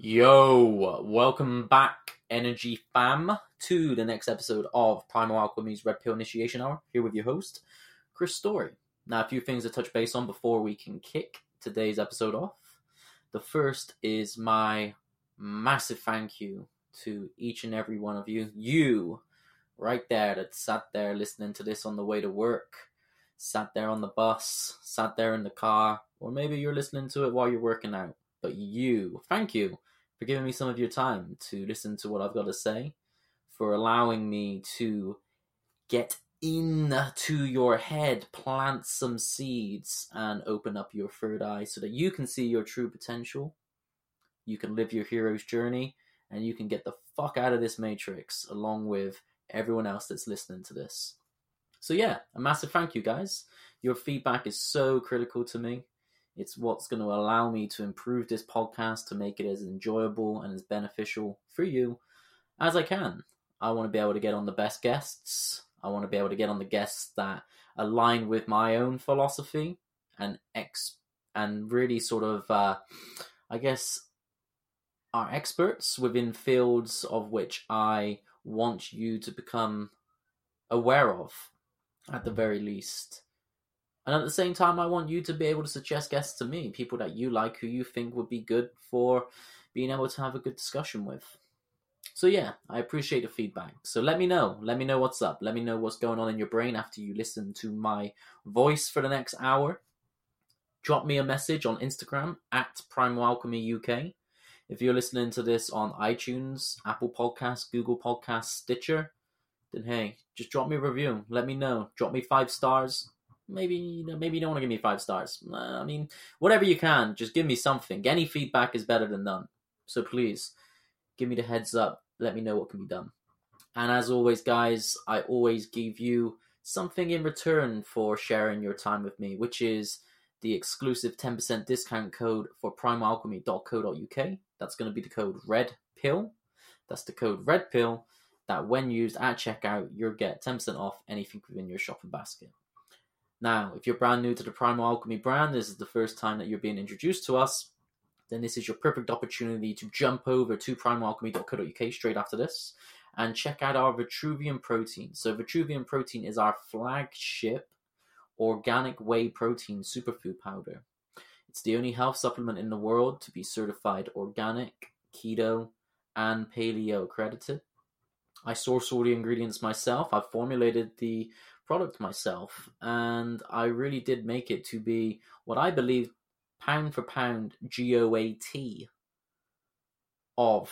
Yo, welcome back, Energy Fam, to the next episode of Primal Alchemy's Red Pill Initiation Hour. Here with your host, Chris Story. Now, a few things to touch base on before we can kick today's episode off. The first is my massive thank you to each and every one of you. You, right there, that sat there listening to this on the way to work, sat there on the bus, sat there in the car, or maybe you're listening to it while you're working out. But you, thank you for giving me some of your time to listen to what I've got to say, for allowing me to get into your head, plant some seeds, and open up your third eye so that you can see your true potential. You can live your hero's journey, and you can get the fuck out of this matrix along with everyone else that's listening to this. So, yeah, a massive thank you, guys. Your feedback is so critical to me. It's what's going to allow me to improve this podcast to make it as enjoyable and as beneficial for you as I can. I want to be able to get on the best guests. I want to be able to get on the guests that align with my own philosophy and ex and really sort of uh, I guess are experts within fields of which I want you to become aware of at the very least. And at the same time, I want you to be able to suggest guests to me, people that you like, who you think would be good for being able to have a good discussion with. So, yeah, I appreciate the feedback. So, let me know. Let me know what's up. Let me know what's going on in your brain after you listen to my voice for the next hour. Drop me a message on Instagram at Primal Alchemy UK. If you're listening to this on iTunes, Apple Podcasts, Google Podcasts, Stitcher, then hey, just drop me a review. Let me know. Drop me five stars maybe you know, maybe you don't want to give me five stars. I mean, whatever you can, just give me something. Any feedback is better than none. So please, give me the heads up. Let me know what can be done. And as always, guys, I always give you something in return for sharing your time with me, which is the exclusive 10% discount code for primalalchemy.co.uk. That's going to be the code Red Pill. That's the code Red Pill. That when used at checkout, you'll get 10% off anything within your shopping basket. Now, if you're brand new to the Primal Alchemy brand, this is the first time that you're being introduced to us, then this is your perfect opportunity to jump over to primalalchemy.co.uk straight after this and check out our Vitruvian protein. So, Vitruvian protein is our flagship organic whey protein superfood powder. It's the only health supplement in the world to be certified organic, keto, and paleo accredited. I source all the ingredients myself. I've formulated the product myself, and I really did make it to be what I believe pound for pound GOAT of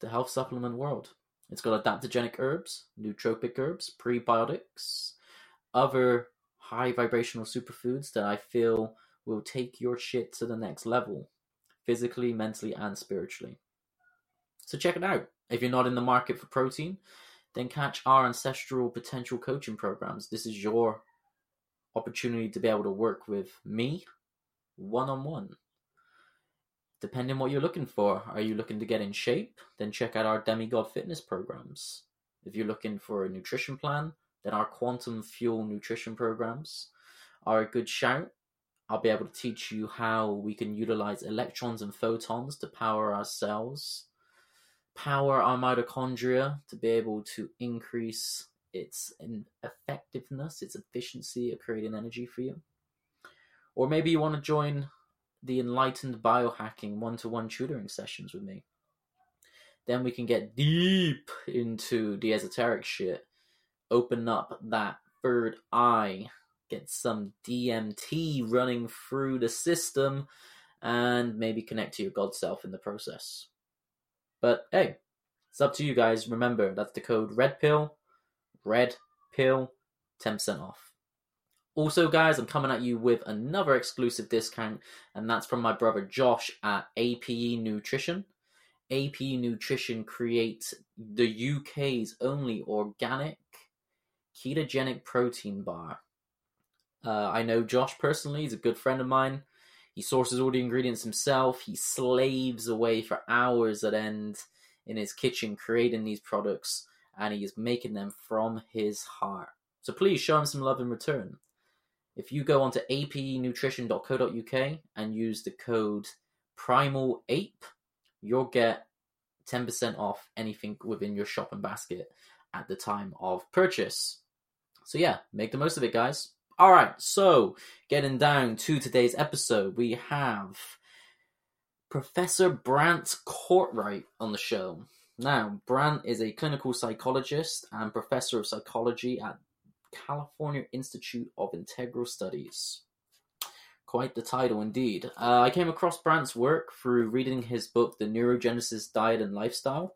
the health supplement world. It's got adaptogenic herbs, nootropic herbs, prebiotics, other high vibrational superfoods that I feel will take your shit to the next level, physically, mentally, and spiritually. So check it out. If you're not in the market for protein, then catch our ancestral potential coaching programs. This is your opportunity to be able to work with me one on one. Depending what you're looking for, are you looking to get in shape? Then check out our demigod fitness programs. If you're looking for a nutrition plan, then our quantum fuel nutrition programs are a good shout. I'll be able to teach you how we can utilize electrons and photons to power our cells power our mitochondria to be able to increase its effectiveness, its efficiency of creating energy for you. Or maybe you want to join the enlightened biohacking one to one tutoring sessions with me. Then we can get deep into the esoteric shit, open up that third eye, get some DMT running through the system, and maybe connect to your God self in the process. But hey, it's up to you guys. Remember, that's the code Red Pill, Red Pill, 10% off. Also, guys, I'm coming at you with another exclusive discount, and that's from my brother Josh at APE Nutrition. APE Nutrition creates the UK's only organic ketogenic protein bar. Uh, I know Josh personally, he's a good friend of mine. He sources all the ingredients himself. He slaves away for hours at end in his kitchen creating these products, and he is making them from his heart. So please show him some love in return. If you go onto apenutrition.co.uk and use the code PrimalApe, you'll get 10% off anything within your shopping basket at the time of purchase. So, yeah, make the most of it, guys. All right, so getting down to today's episode, we have Professor Brant Cortright on the show. Now, Brant is a clinical psychologist and professor of psychology at California Institute of Integral Studies. Quite the title indeed. Uh, I came across Brant's work through reading his book, The Neurogenesis Diet and Lifestyle.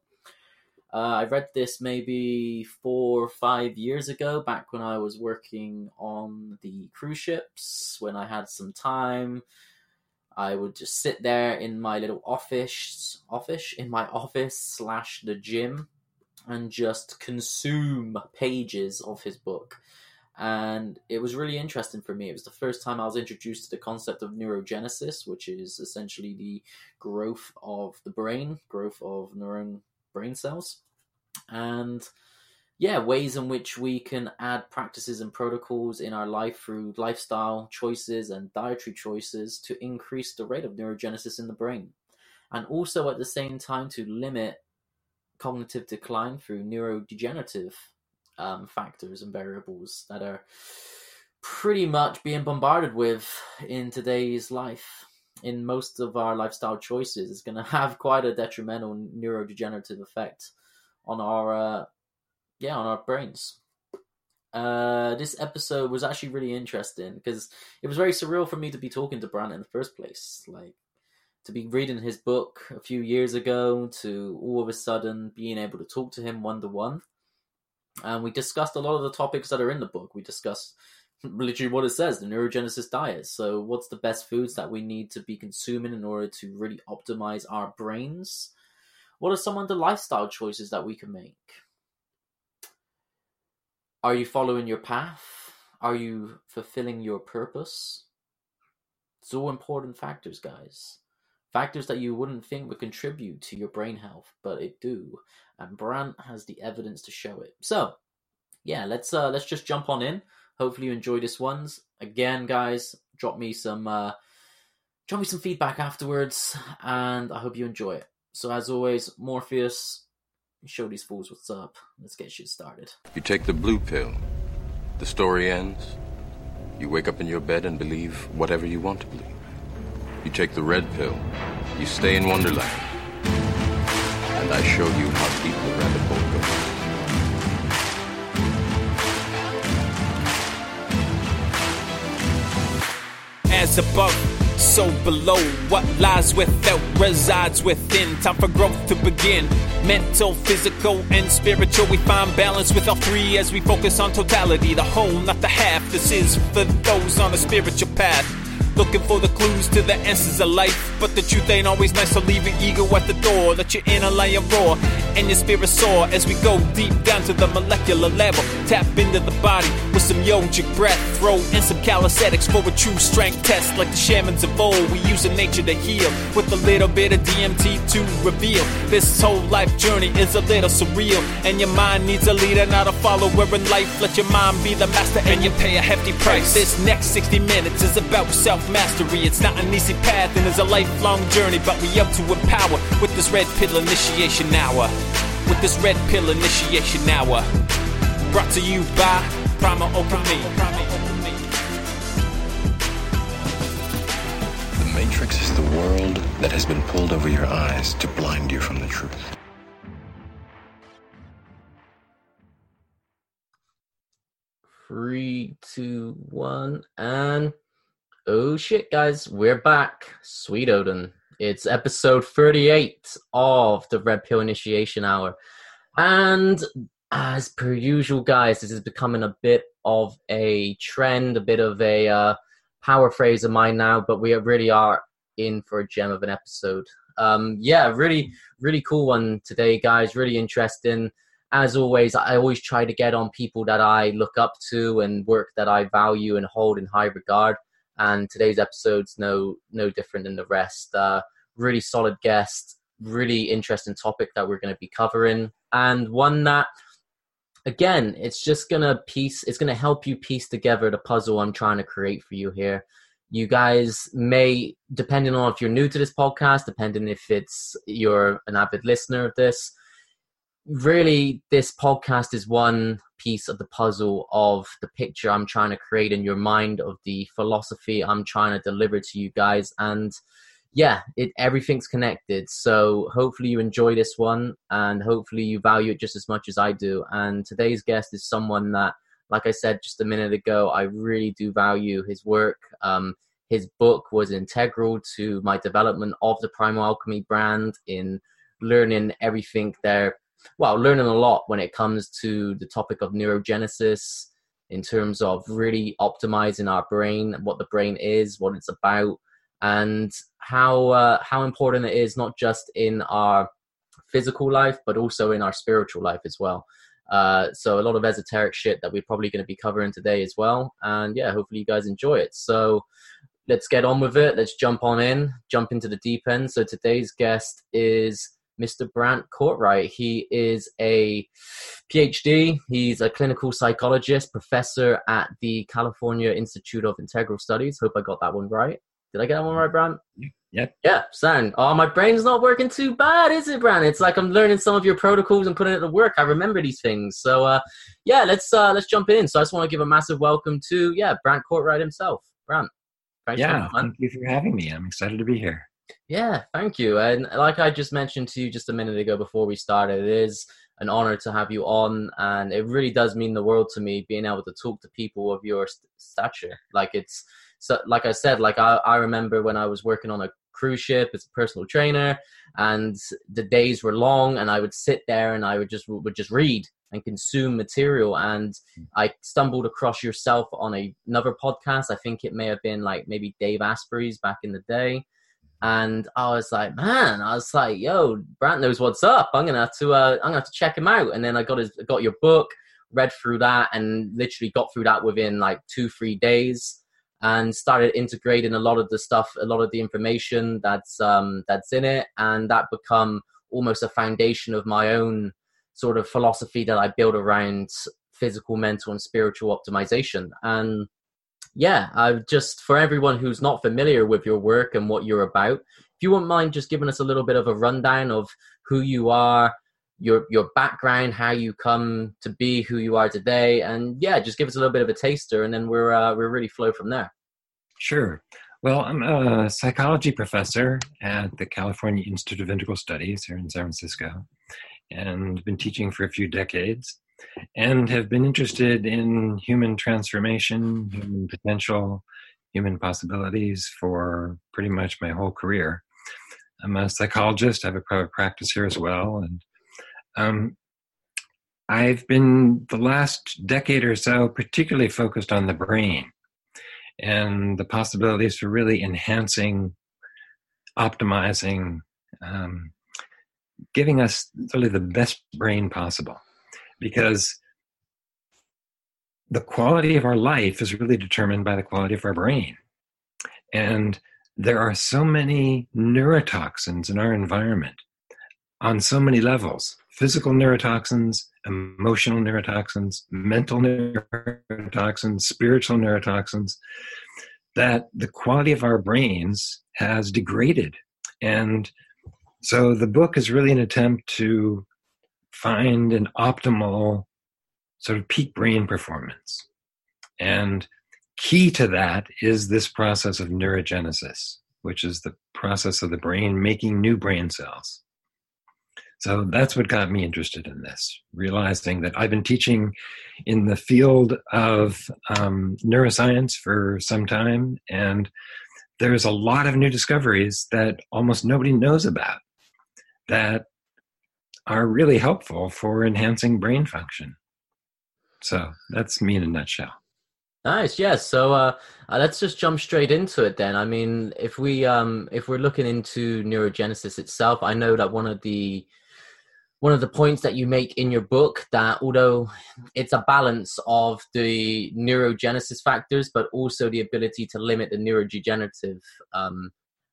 Uh, I read this maybe four or five years ago, back when I was working on the cruise ships, when I had some time. I would just sit there in my little office, office in my office slash the gym, and just consume pages of his book. And it was really interesting for me. It was the first time I was introduced to the concept of neurogenesis, which is essentially the growth of the brain, growth of neuron brain cells. And yeah, ways in which we can add practices and protocols in our life through lifestyle choices and dietary choices to increase the rate of neurogenesis in the brain. And also at the same time to limit cognitive decline through neurodegenerative um, factors and variables that are pretty much being bombarded with in today's life. In most of our lifestyle choices, is going to have quite a detrimental neurodegenerative effect on our uh, yeah on our brains. Uh, this episode was actually really interesting because it was very surreal for me to be talking to Brant in the first place. Like to be reading his book a few years ago to all of a sudden being able to talk to him one to one. And we discussed a lot of the topics that are in the book. We discussed literally what it says the neurogenesis diet. So, what's the best foods that we need to be consuming in order to really optimize our brains? What are some of the lifestyle choices that we can make? Are you following your path? Are you fulfilling your purpose? It's all important factors, guys. Factors that you wouldn't think would contribute to your brain health, but it do. And Brant has the evidence to show it. So, yeah, let's uh let's just jump on in. Hopefully you enjoy this ones. Again, guys, drop me some uh drop me some feedback afterwards, and I hope you enjoy it. So as always, Morpheus, show these fools what's up. Let's get shit started. You take the blue pill. The story ends. You wake up in your bed and believe whatever you want to believe. You take the red pill. You stay in Wonderland. And I show you how deep the rabbit above so below. What lies without resides within. Time for growth to begin. Mental, physical, and spiritual. We find balance with all three as we focus on totality. The whole, not the half. This is for those on a spiritual path. Looking for the clues to the answers of life. But the truth ain't always nice, so leave your ego at the door. Let your inner lion roar and your spirit soar as we go deep down to the molecular level. Tap into the body with some yogic breath. Throw in some calisthenics for a true strength test. Like the shamans of old, we use the nature to heal with a little bit of DMT to reveal. This whole life journey is a little surreal, and your mind needs a leader, not a follower in life. Let your mind be the master, and you pay a hefty price. This next 60 minutes is about self mastery. It's not an easy path and it's a lifelong journey, but we up to empower with this red pill initiation hour. With this red pill initiation hour. Brought to you by Primal Alchemy. The Matrix is the world that has been pulled over your eyes to blind you from the truth. Three, two, one, and Oh shit, guys, we're back. Sweet Odin. It's episode 38 of the Red Pill Initiation Hour. And as per usual, guys, this is becoming a bit of a trend, a bit of a uh, power phrase of mine now, but we really are in for a gem of an episode. Um, yeah, really, really cool one today, guys. Really interesting. As always, I always try to get on people that I look up to and work that I value and hold in high regard and today's episode's no no different than the rest. Uh, really solid guest, really interesting topic that we're going to be covering, and one that again it's just gonna piece it's gonna help you piece together the puzzle i'm trying to create for you here. You guys may, depending on if you're new to this podcast, depending if it's you're an avid listener of this, really this podcast is one piece of the puzzle of the picture I'm trying to create in your mind of the philosophy I'm trying to deliver to you guys and yeah it everything's connected. So hopefully you enjoy this one and hopefully you value it just as much as I do. And today's guest is someone that like I said just a minute ago I really do value his work. Um, his book was integral to my development of the Primal Alchemy brand in learning everything there. Well, learning a lot when it comes to the topic of neurogenesis in terms of really optimizing our brain, what the brain is, what it's about, and how uh, how important it is not just in our physical life but also in our spiritual life as well. Uh, so a lot of esoteric shit that we're probably going to be covering today as well. And yeah, hopefully you guys enjoy it. So let's get on with it. Let's jump on in, jump into the deep end. So today's guest is Mr. Brant Cortright. He is a PhD. He's a clinical psychologist, professor at the California Institute of Integral Studies. Hope I got that one right. Did I get that one right, Brant? Yep. Yeah, son. Oh, my brain's not working too bad, is it, Brant? It's like I'm learning some of your protocols and putting it to work. I remember these things. So, uh, yeah, let's uh, let's jump in. So, I just want to give a massive welcome to yeah, Brant Cortright himself. Brant. yeah, thank you for having me. I'm excited to be here. Yeah, thank you. And like I just mentioned to you just a minute ago before we started, it is an honor to have you on, and it really does mean the world to me being able to talk to people of your st- stature. Like it's so, like I said, like I, I remember when I was working on a cruise ship as a personal trainer, and the days were long, and I would sit there and I would just would just read and consume material. And I stumbled across yourself on a, another podcast. I think it may have been like maybe Dave Asprey's back in the day and I was like, man, I was like, yo, Brant knows what's up. I'm gonna have to, uh, I'm gonna have to check him out. And then I got his, got your book, read through that, and literally got through that within like two, three days, and started integrating a lot of the stuff, a lot of the information that's um, that's in it, and that become almost a foundation of my own sort of philosophy that I build around physical, mental, and spiritual optimization. And yeah, I just for everyone who's not familiar with your work and what you're about, if you wouldn't mind just giving us a little bit of a rundown of who you are, your your background, how you come to be who you are today, and yeah, just give us a little bit of a taster, and then we're uh, we're really flow from there. Sure. Well, I'm a psychology professor at the California Institute of Integral Studies here in San Francisco, and been teaching for a few decades and have been interested in human transformation, human potential, human possibilities for pretty much my whole career. I'm a psychologist. I have a private practice here as well, and um, I've been the last decade or so particularly focused on the brain and the possibilities for really enhancing, optimizing, um, giving us really the best brain possible because the quality of our life is really determined by the quality of our brain. And there are so many neurotoxins in our environment on so many levels physical neurotoxins, emotional neurotoxins, mental neurotoxins, spiritual neurotoxins that the quality of our brains has degraded. And so the book is really an attempt to find an optimal sort of peak brain performance. And key to that is this process of neurogenesis, which is the process of the brain making new brain cells. So that's what got me interested in this, realizing that I've been teaching in the field of um, neuroscience for some time, and there's a lot of new discoveries that almost nobody knows about that are really helpful for enhancing brain function. So that's me in a nutshell. Nice, yes. So uh, uh, let's just jump straight into it then. I mean, if we um, if we're looking into neurogenesis itself, I know that one of the one of the points that you make in your book that although it's a balance of the neurogenesis factors, but also the ability to limit the neurodegenerative um,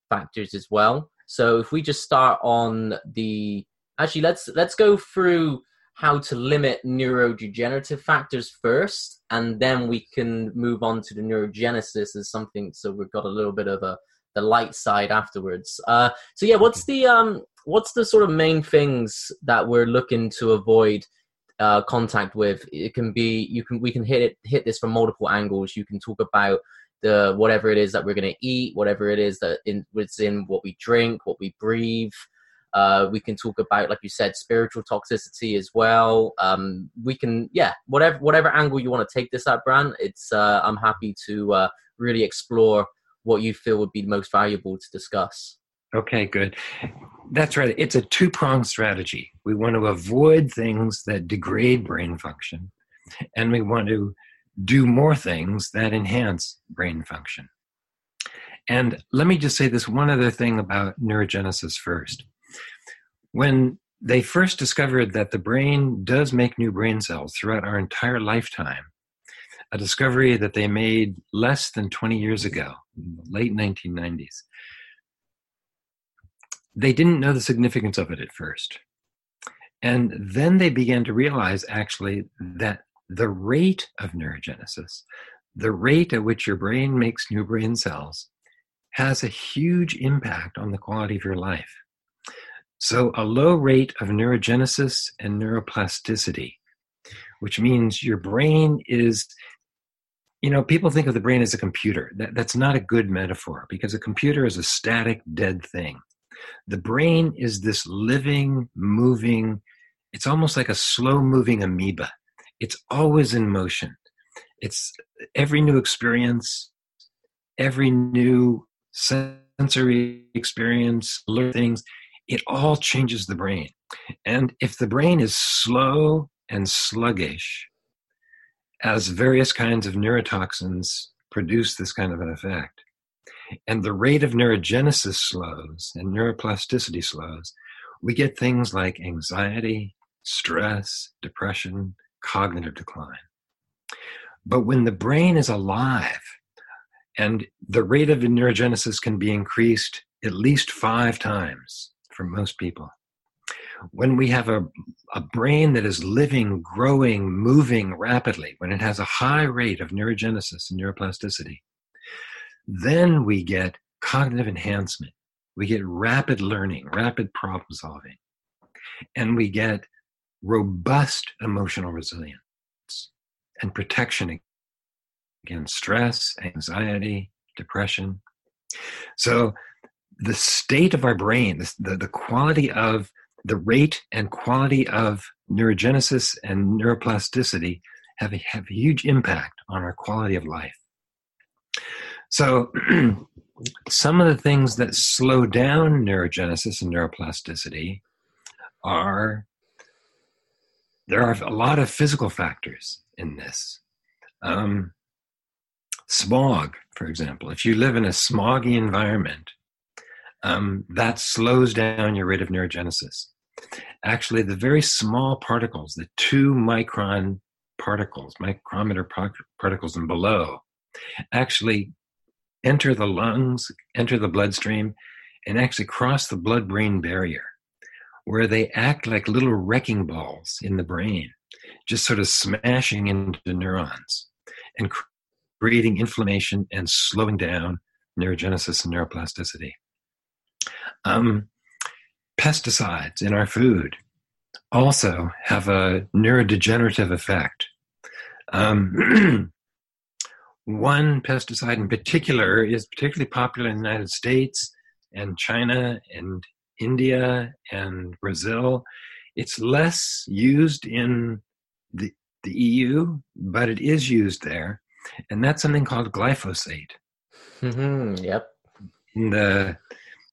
factors as well. So if we just start on the actually let's let's go through how to limit neurodegenerative factors first, and then we can move on to the neurogenesis as something. So we've got a little bit of a the light side afterwards. Uh, so yeah, what's the um, what's the sort of main things that we're looking to avoid uh, contact with? It can be you can we can hit it hit this from multiple angles. You can talk about the whatever it is that we're going to eat, whatever it is that in, it's in what we drink, what we breathe. Uh, we can talk about, like you said, spiritual toxicity as well. Um, we can, yeah, whatever whatever angle you want to take this at, Bran. It's uh, I'm happy to uh, really explore what you feel would be most valuable to discuss. Okay, good. That's right. It's a two pronged strategy. We want to avoid things that degrade brain function, and we want to do more things that enhance brain function. And let me just say this one other thing about neurogenesis first. When they first discovered that the brain does make new brain cells throughout our entire lifetime, a discovery that they made less than 20 years ago, late 1990s, they didn't know the significance of it at first. And then they began to realize actually that the rate of neurogenesis, the rate at which your brain makes new brain cells, has a huge impact on the quality of your life. So, a low rate of neurogenesis and neuroplasticity, which means your brain is, you know, people think of the brain as a computer. That, that's not a good metaphor because a computer is a static, dead thing. The brain is this living, moving, it's almost like a slow moving amoeba it's always in motion. It's every new experience, every new sensory experience, learn things, it all changes the brain. And if the brain is slow and sluggish, as various kinds of neurotoxins produce this kind of an effect, and the rate of neurogenesis slows and neuroplasticity slows, we get things like anxiety, stress, depression, cognitive decline. But when the brain is alive, and the rate of neurogenesis can be increased at least five times for most people. When we have a, a brain that is living, growing, moving rapidly, when it has a high rate of neurogenesis and neuroplasticity, then we get cognitive enhancement. We get rapid learning, rapid problem solving, and we get robust emotional resilience and protection against stress, anxiety, depression. So, the state of our brain, the, the quality of the rate and quality of neurogenesis and neuroplasticity have a, have a huge impact on our quality of life. So, some of the things that slow down neurogenesis and neuroplasticity are there are a lot of physical factors in this. Um, smog, for example, if you live in a smoggy environment, um, that slows down your rate of neurogenesis. Actually, the very small particles, the two micron particles, micrometer particles and below, actually enter the lungs, enter the bloodstream, and actually cross the blood brain barrier where they act like little wrecking balls in the brain, just sort of smashing into neurons and creating inflammation and slowing down neurogenesis and neuroplasticity. Um, pesticides in our food also have a neurodegenerative effect. Um, one pesticide in particular is particularly popular in the United States and China and India and Brazil. It's less used in the, the EU, but it is used there. And that's something called glyphosate. Mm-hmm, yep. The,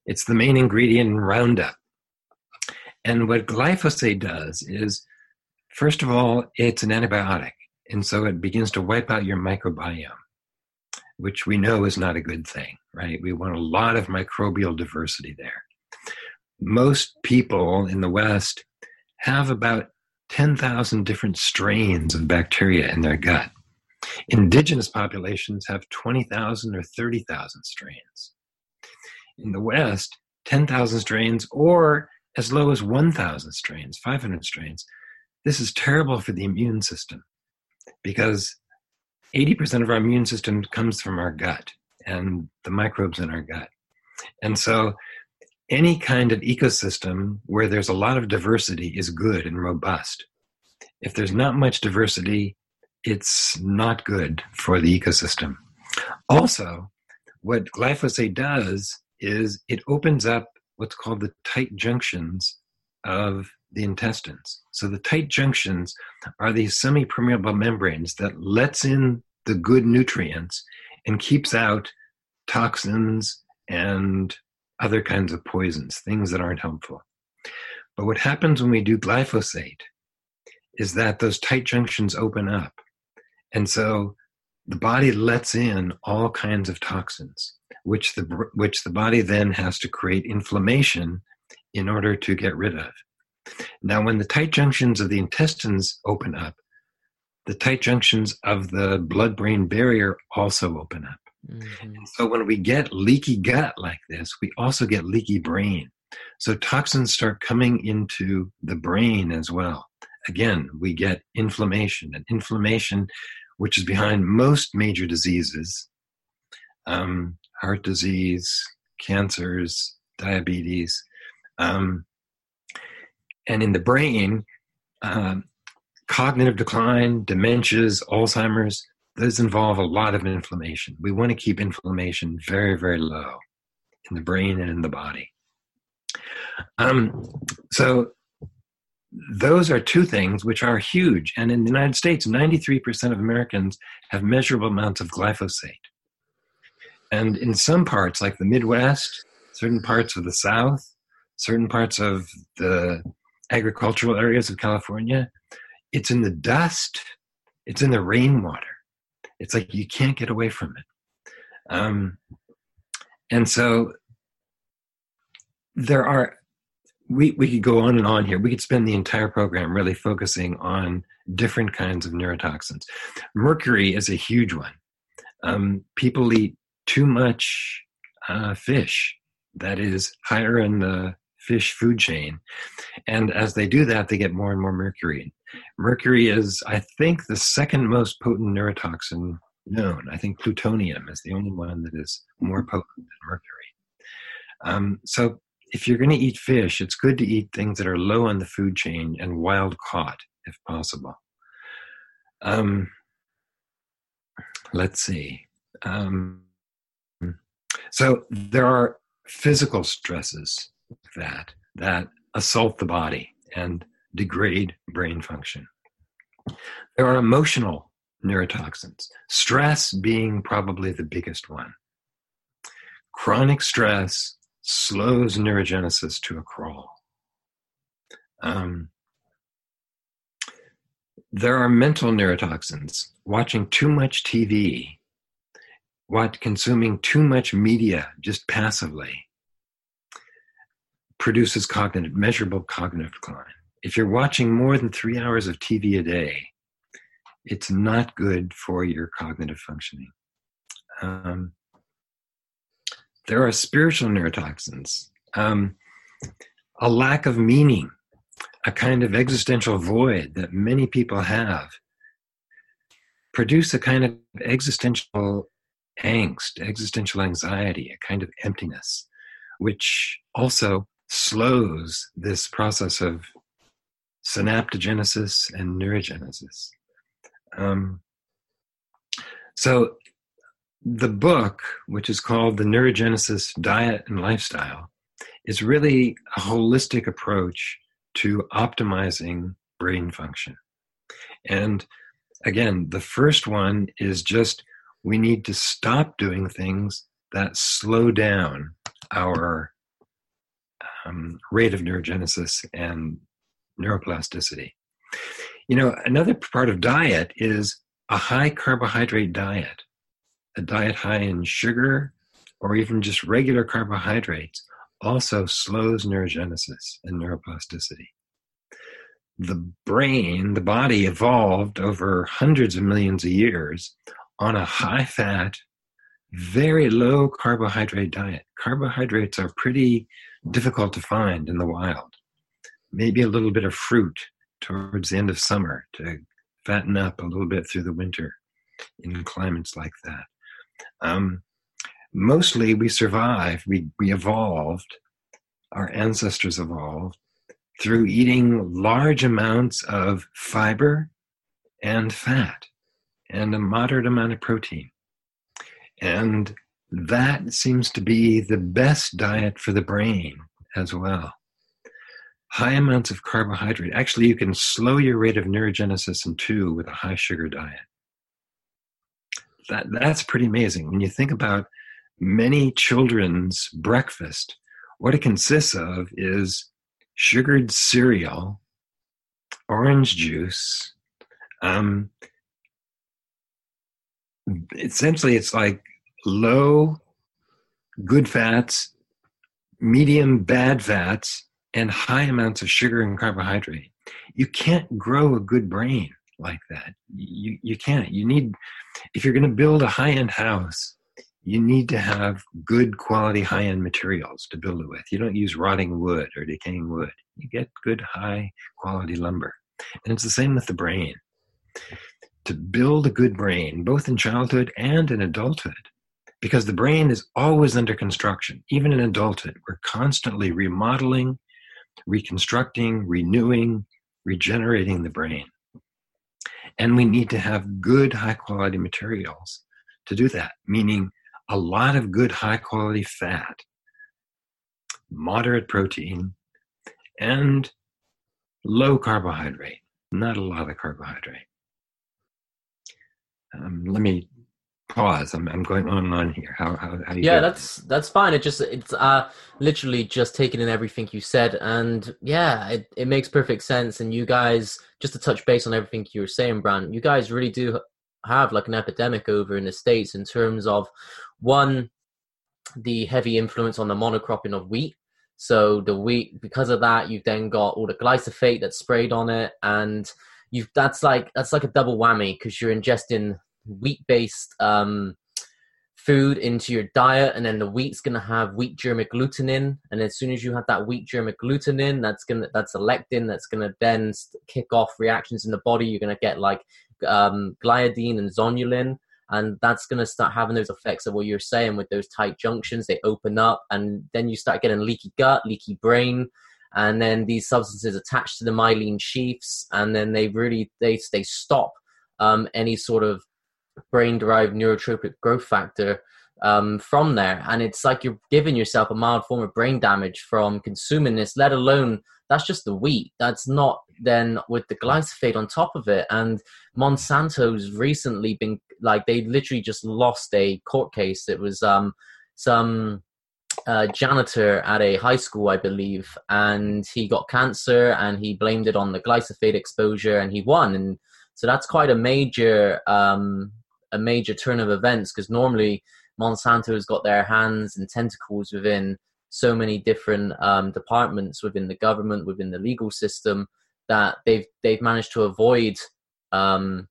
it's the main ingredient in Roundup. And what glyphosate does is, first of all, it's an antibiotic. And so it begins to wipe out your microbiome, which we know is not a good thing, right? We want a lot of microbial diversity there most people in the West have about 10,000 different strains of bacteria in their gut. Indigenous populations have 20,000 or 30,000 strains. In the West, 10,000 strains or as low as 1,000 strains, 500 strains. this is terrible for the immune system because 80% of our immune system comes from our gut and the microbes in our gut. And so any kind of ecosystem where there's a lot of diversity is good and robust. If there's not much diversity, it's not good for the ecosystem. Also, what glyphosate does is it opens up what's called the tight junctions of the intestines. So the tight junctions are these semi-permeable membranes that lets in the good nutrients and keeps out toxins and other kinds of poisons, things that aren't helpful. But what happens when we do glyphosate is that those tight junctions open up. And so the body lets in all kinds of toxins, which the, which the body then has to create inflammation in order to get rid of. Now, when the tight junctions of the intestines open up, the tight junctions of the blood brain barrier also open up. Mm-hmm. So when we get leaky gut like this, we also get leaky brain. So toxins start coming into the brain as well. Again, we get inflammation, and inflammation, which is behind most major diseases, um, heart disease, cancers, diabetes, um, and in the brain, um, cognitive decline, dementias, Alzheimer's, those involve a lot of inflammation. We want to keep inflammation very, very low in the brain and in the body. Um, so those are two things which are huge. And in the United States, 93% of Americans have measurable amounts of glyphosate. And in some parts, like the Midwest, certain parts of the South, certain parts of the agricultural areas of California, it's in the dust, it's in the rainwater. It's like you can't get away from it. Um, and so there are, we, we could go on and on here. We could spend the entire program really focusing on different kinds of neurotoxins. Mercury is a huge one. Um, people eat too much uh, fish that is higher in the fish food chain. And as they do that, they get more and more mercury. Mercury is, I think, the second most potent neurotoxin known. I think plutonium is the only one that is more potent than mercury. Um, so if you're going to eat fish, it's good to eat things that are low on the food chain and wild caught, if possible. Um, let's see. Um, so there are physical stresses that that assault the body and degrade brain function. There are emotional neurotoxins, stress being probably the biggest one. Chronic stress slows neurogenesis to a crawl. Um, there are mental neurotoxins. Watching too much TV, what consuming too much media just passively, produces cognitive, measurable cognitive decline. If you're watching more than three hours of TV a day, it's not good for your cognitive functioning. Um, there are spiritual neurotoxins, um, a lack of meaning, a kind of existential void that many people have, produce a kind of existential angst, existential anxiety, a kind of emptiness, which also slows this process of synaptogenesis and neurogenesis. Um, so, the book, which is called The Neurogenesis Diet and Lifestyle, is really a holistic approach to optimizing brain function. And again, the first one is just we need to stop doing things that slow down our um, rate of neurogenesis and neuroplasticity. You know, another part of diet is a high carbohydrate diet, a diet high in sugar or even just regular carbohydrates also slows neurogenesis and neuroplasticity. The brain, the body evolved over hundreds of millions of years on a high fat, very low carbohydrate diet. Carbohydrates are pretty difficult to find in the wild. Maybe a little bit of fruit towards the end of summer to fatten up a little bit through the winter in climates like that. Um, mostly we survived, we, we evolved, our ancestors evolved through eating large amounts of fiber and fat and a moderate amount of protein. And that seems to be the best diet for the brain as well. High amounts of carbohydrate. Actually, you can slow your rate of neurogenesis in two with a high sugar diet. That, that's pretty amazing. When you think about many children's breakfast, what it consists of is sugared cereal, orange juice. Um, essentially, it's like low good fats, medium bad fats, and high amounts of sugar and carbohydrate. You can't grow a good brain like that. You, you can't. You need, if you're going to build a high end house, you need to have good quality high end materials to build it with. You don't use rotting wood or decaying wood. You get good high quality lumber. And it's the same with the brain. To build a good brain, both in childhood and in adulthood, because the brain is always under construction, even in adulthood. We're constantly remodeling, reconstructing, renewing, regenerating the brain. And we need to have good, high quality materials to do that, meaning a lot of good, high quality fat, moderate protein, and low carbohydrate, not a lot of carbohydrate. Um, let me pause. I'm, I'm going on and on here. How, how, how yeah, that's that's fine. It just it's uh literally just taking in everything you said, and yeah, it, it makes perfect sense. And you guys, just to touch base on everything you were saying, Brand, you guys really do have like an epidemic over in the states in terms of one the heavy influence on the monocropping of wheat. So the wheat, because of that, you've then got all the glyphosate that's sprayed on it, and you've that's like that's like a double whammy because you're ingesting wheat based um, food into your diet, and then the wheat's gonna have wheat germ agglutinin, and as soon as you have that wheat germ agglutinin, that's gonna that's a lectin that's gonna then kick off reactions in the body. You're gonna get like um, gliadin and zonulin, and that's going to start having those effects of what you're saying with those tight junctions they open up and then you start getting leaky gut leaky brain and then these substances attach to the myelin sheaths and then they really they, they stop um, any sort of brain derived neurotropic growth factor um, from there. And it's like you're giving yourself a mild form of brain damage from consuming this, let alone that's just the wheat. That's not then with the glyphosate on top of it. And Monsanto's recently been like, they literally just lost a court case. It was um, some uh, janitor at a high school, I believe, and he got cancer and he blamed it on the glyphosate exposure and he won. And so that's quite a major um, a major turn of events because normally Monsanto has got their hands and tentacles within so many different um, departments within the government, within the legal system, that they've they've managed to avoid um,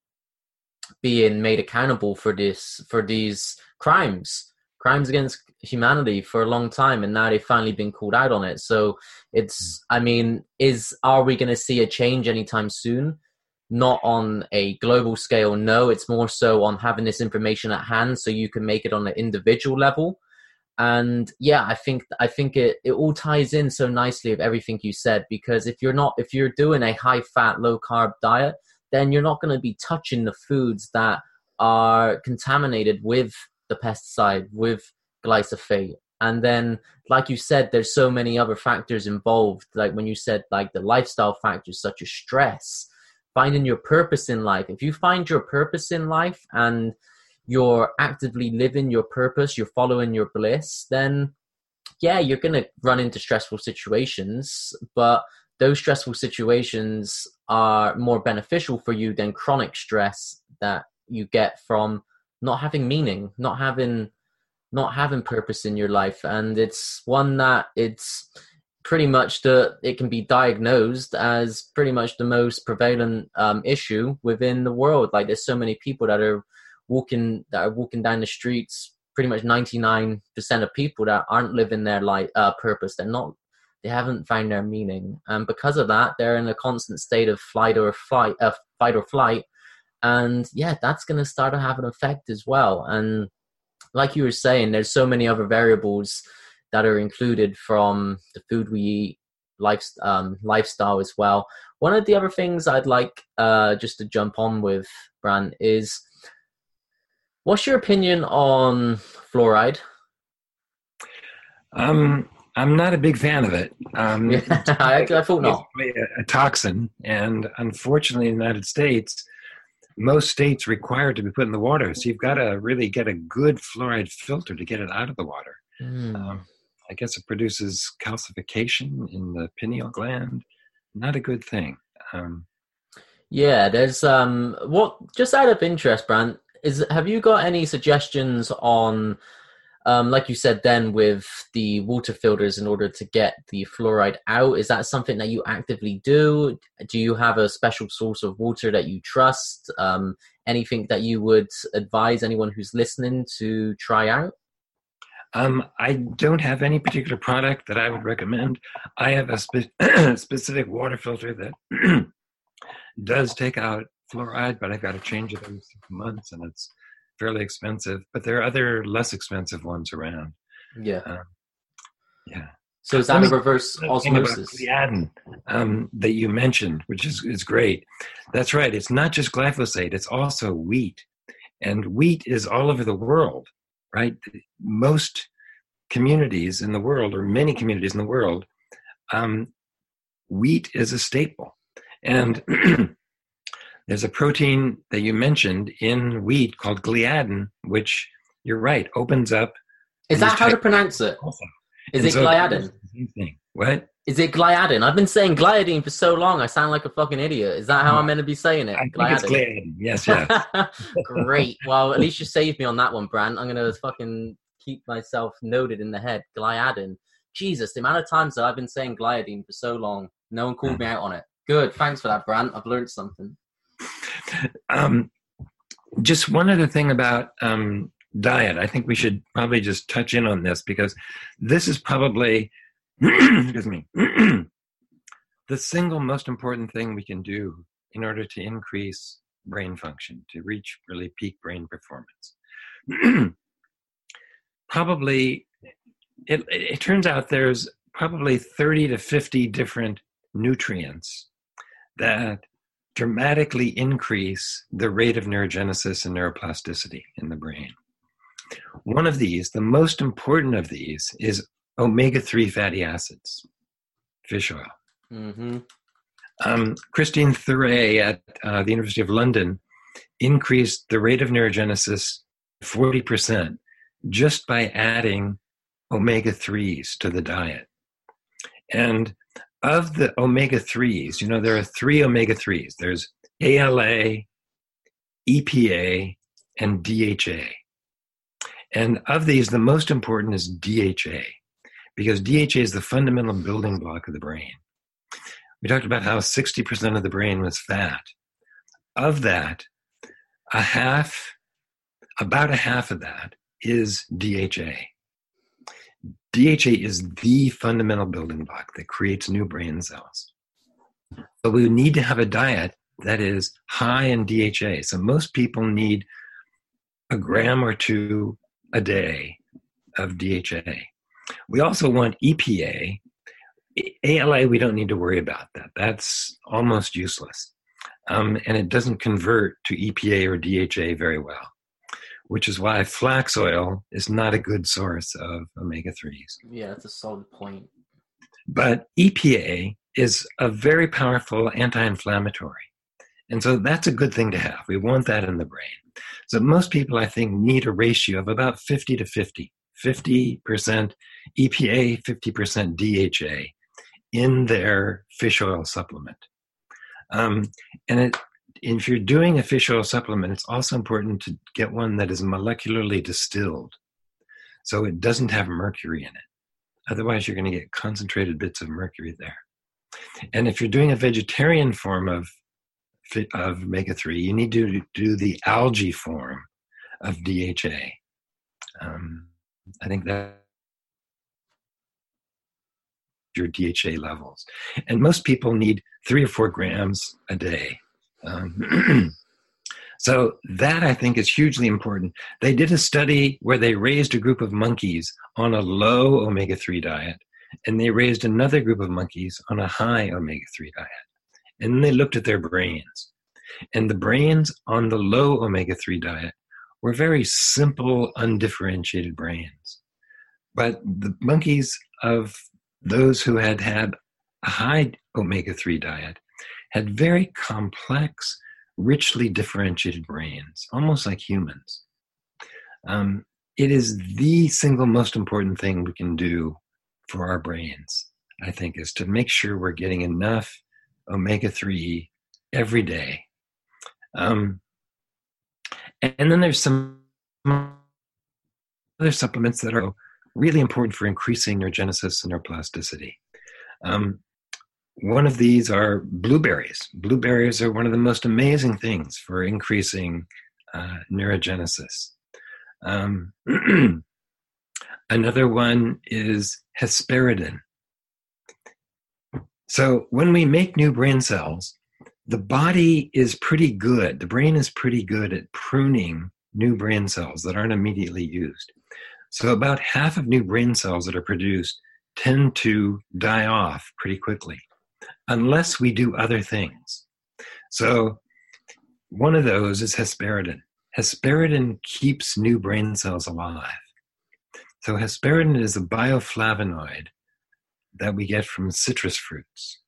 being made accountable for this for these crimes, crimes against humanity for a long time, and now they've finally been called out on it. So it's, I mean, is are we going to see a change anytime soon? Not on a global scale no it's more so on having this information at hand so you can make it on an individual level. And yeah i think i think it, it all ties in so nicely of everything you said because if you're not if you're doing a high fat low carb diet then you're not going to be touching the foods that are contaminated with the pesticide with glyphosate. And then like you said there's so many other factors involved. Like when you said like the lifestyle factors such as stress finding your purpose in life. If you find your purpose in life and you're actively living your purpose, you're following your bliss, then yeah, you're going to run into stressful situations, but those stressful situations are more beneficial for you than chronic stress that you get from not having meaning, not having not having purpose in your life and it's one that it's pretty much the it can be diagnosed as pretty much the most prevalent um, issue within the world. Like there's so many people that are walking that are walking down the streets. Pretty much 99% of people that aren't living their life uh, purpose. They're not. they haven't found their meaning, and because of that, they're in a constant state of flight or fight, uh, fight or flight, and yeah, that's going to start to have an effect as well. And like you were saying, there's so many other variables that are included from the food we eat, life, um, lifestyle as well. One of the other things I'd like uh, just to jump on with, Brant, is what's your opinion on fluoride? Um, I'm not a big fan of it. Um, I, I thought not. A, a toxin, and unfortunately, in the United States, most states require it to be put in the water. So you've got to really get a good fluoride filter to get it out of the water. Mm. Um, I guess it produces calcification in the pineal gland. Not a good thing. Um, yeah, there's um, what just out of interest, Brant, is have you got any suggestions on um, like you said then with the water filters in order to get the fluoride out is that something that you actively do do you have a special source of water that you trust um, anything that you would advise anyone who's listening to try out um, I don't have any particular product that I would recommend. I have a spe- specific water filter that does take out fluoride, but I've got to change it every six months, and it's fairly expensive, but there are other less expensive ones around. Yeah. Um, yeah. So is that a reverse osmosis? Gliadin um, that you mentioned, which is, is great. That's right. It's not just glyphosate, it's also wheat. And wheat is all over the world, right? Most communities in the world, or many communities in the world, um, wheat is a staple. And There's a protein that you mentioned in wheat called gliadin, which you're right, opens up. Is that how to pronounce it? Also. Is and it so gliadin? What? Is it gliadin? I've been saying gliadin for so long. I sound like a fucking idiot. Is that how. I'm meant to be saying it? I gliadin. Think gliadin. Yes, yes. Great. Well, at least you saved me on that one, Brant. I'm gonna fucking keep myself noted in the head. Gliadin. Jesus, the amount of times that I've been saying gliadin for so long, no one called mm. me out on it. Good. Thanks for that, Brant. I've learned something. Um, just one other thing about um, diet. I think we should probably just touch in on this because this is probably, excuse me, the single most important thing we can do in order to increase brain function, to reach really peak brain performance. probably, it, it turns out there's probably 30 to 50 different nutrients that dramatically increase the rate of neurogenesis and neuroplasticity in the brain. One of these, the most important of these, is omega 3 fatty acids, fish oil. Mm-hmm. Um, Christine Thuret at uh, the University of London increased the rate of neurogenesis 40% just by adding omega 3s to the diet. And of the omega 3s, you know, there are three omega 3s there's ALA, EPA, and DHA. And of these, the most important is DHA, because DHA is the fundamental building block of the brain. We talked about how 60% of the brain was fat. Of that, a half, about a half of that is DHA. DHA is the fundamental building block that creates new brain cells. But we need to have a diet that is high in DHA. So most people need a gram or two a day of DHA. We also want EPA. ALA, we don't need to worry about that. That's almost useless. Um, and it doesn't convert to EPA or DHA very well which is why flax oil is not a good source of omega 3s. Yeah, that's a solid point. But EPA is a very powerful anti inflammatory. And so that's a good thing to have. We want that in the brain. So most people, I think, need a ratio of about 50 to 50 50% EPA, 50% DHA in their fish oil supplement. Um, and it, if you're doing a fish oil supplement, it's also important to get one that is molecularly distilled. So it doesn't have mercury in it. Otherwise, you're going to get concentrated bits of mercury there. And if you're doing a vegetarian form of, of omega 3, you need to do the algae form of DHA. Um, I think that your DHA levels. And most people need three or four grams a day. Um, so that I think is hugely important. They did a study where they raised a group of monkeys on a low omega 3 diet, and they raised another group of monkeys on a high omega 3 diet. And then they looked at their brains. And the brains on the low omega 3 diet were very simple, undifferentiated brains. But the monkeys of those who had had a high omega 3 diet had very complex, richly differentiated brains, almost like humans. Um, it is the single most important thing we can do for our brains, I think, is to make sure we're getting enough omega 3 every day. Um, and then there's some other supplements that are really important for increasing neurogenesis and neuroplasticity. Um, one of these are blueberries. Blueberries are one of the most amazing things for increasing uh, neurogenesis. Um, another one is hesperidin. So when we make new brain cells, the body is pretty good, the brain is pretty good at pruning new brain cells that aren't immediately used. So, about half of new brain cells that are produced tend to die off pretty quickly unless we do other things. So, one of those is hesperidin. Hesperidin keeps new brain cells alive. So, hesperidin is a bioflavonoid that we get from citrus fruits.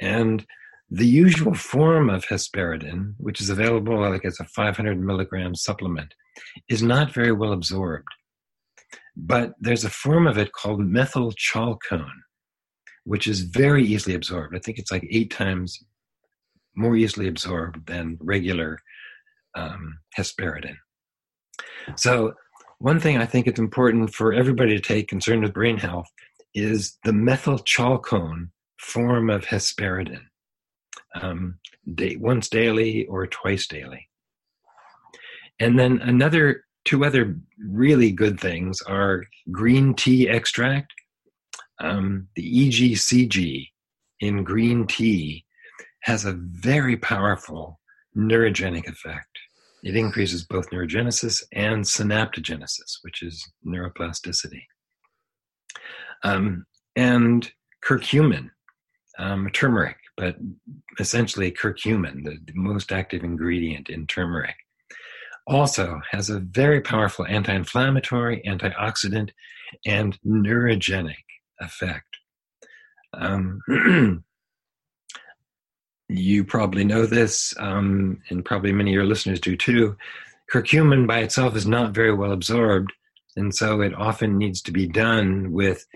And the usual form of hesperidin, which is available like as a 500 milligram supplement, is not very well absorbed. But there's a form of it called methyl chalcone, which is very easily absorbed. I think it's like eight times more easily absorbed than regular um, hesperidin. So, one thing I think it's important for everybody to take concerned with brain health is the methyl chalcone form of hesperidin um, day, once daily or twice daily. And then another two other really good things are green tea extract. Um, the EGCG in green tea has a very powerful neurogenic effect. It increases both neurogenesis and synaptogenesis, which is neuroplasticity. Um, and curcumin, um, turmeric, but essentially curcumin, the, the most active ingredient in turmeric, also has a very powerful anti inflammatory, antioxidant, and neurogenic effect. Um, you probably know this, um, and probably many of your listeners do too. Curcumin by itself is not very well absorbed, and so it often needs to be done with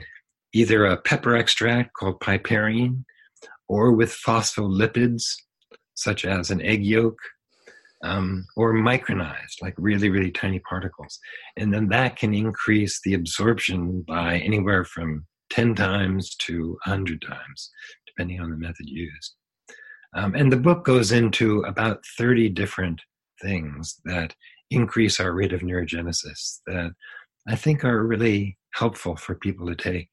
either a pepper extract called piperine or with phospholipids, such as an egg yolk, um, or micronized, like really, really tiny particles. And then that can increase the absorption by anywhere from 10 times to 100 times, depending on the method used. Um, and the book goes into about 30 different things that increase our rate of neurogenesis that I think are really helpful for people to take.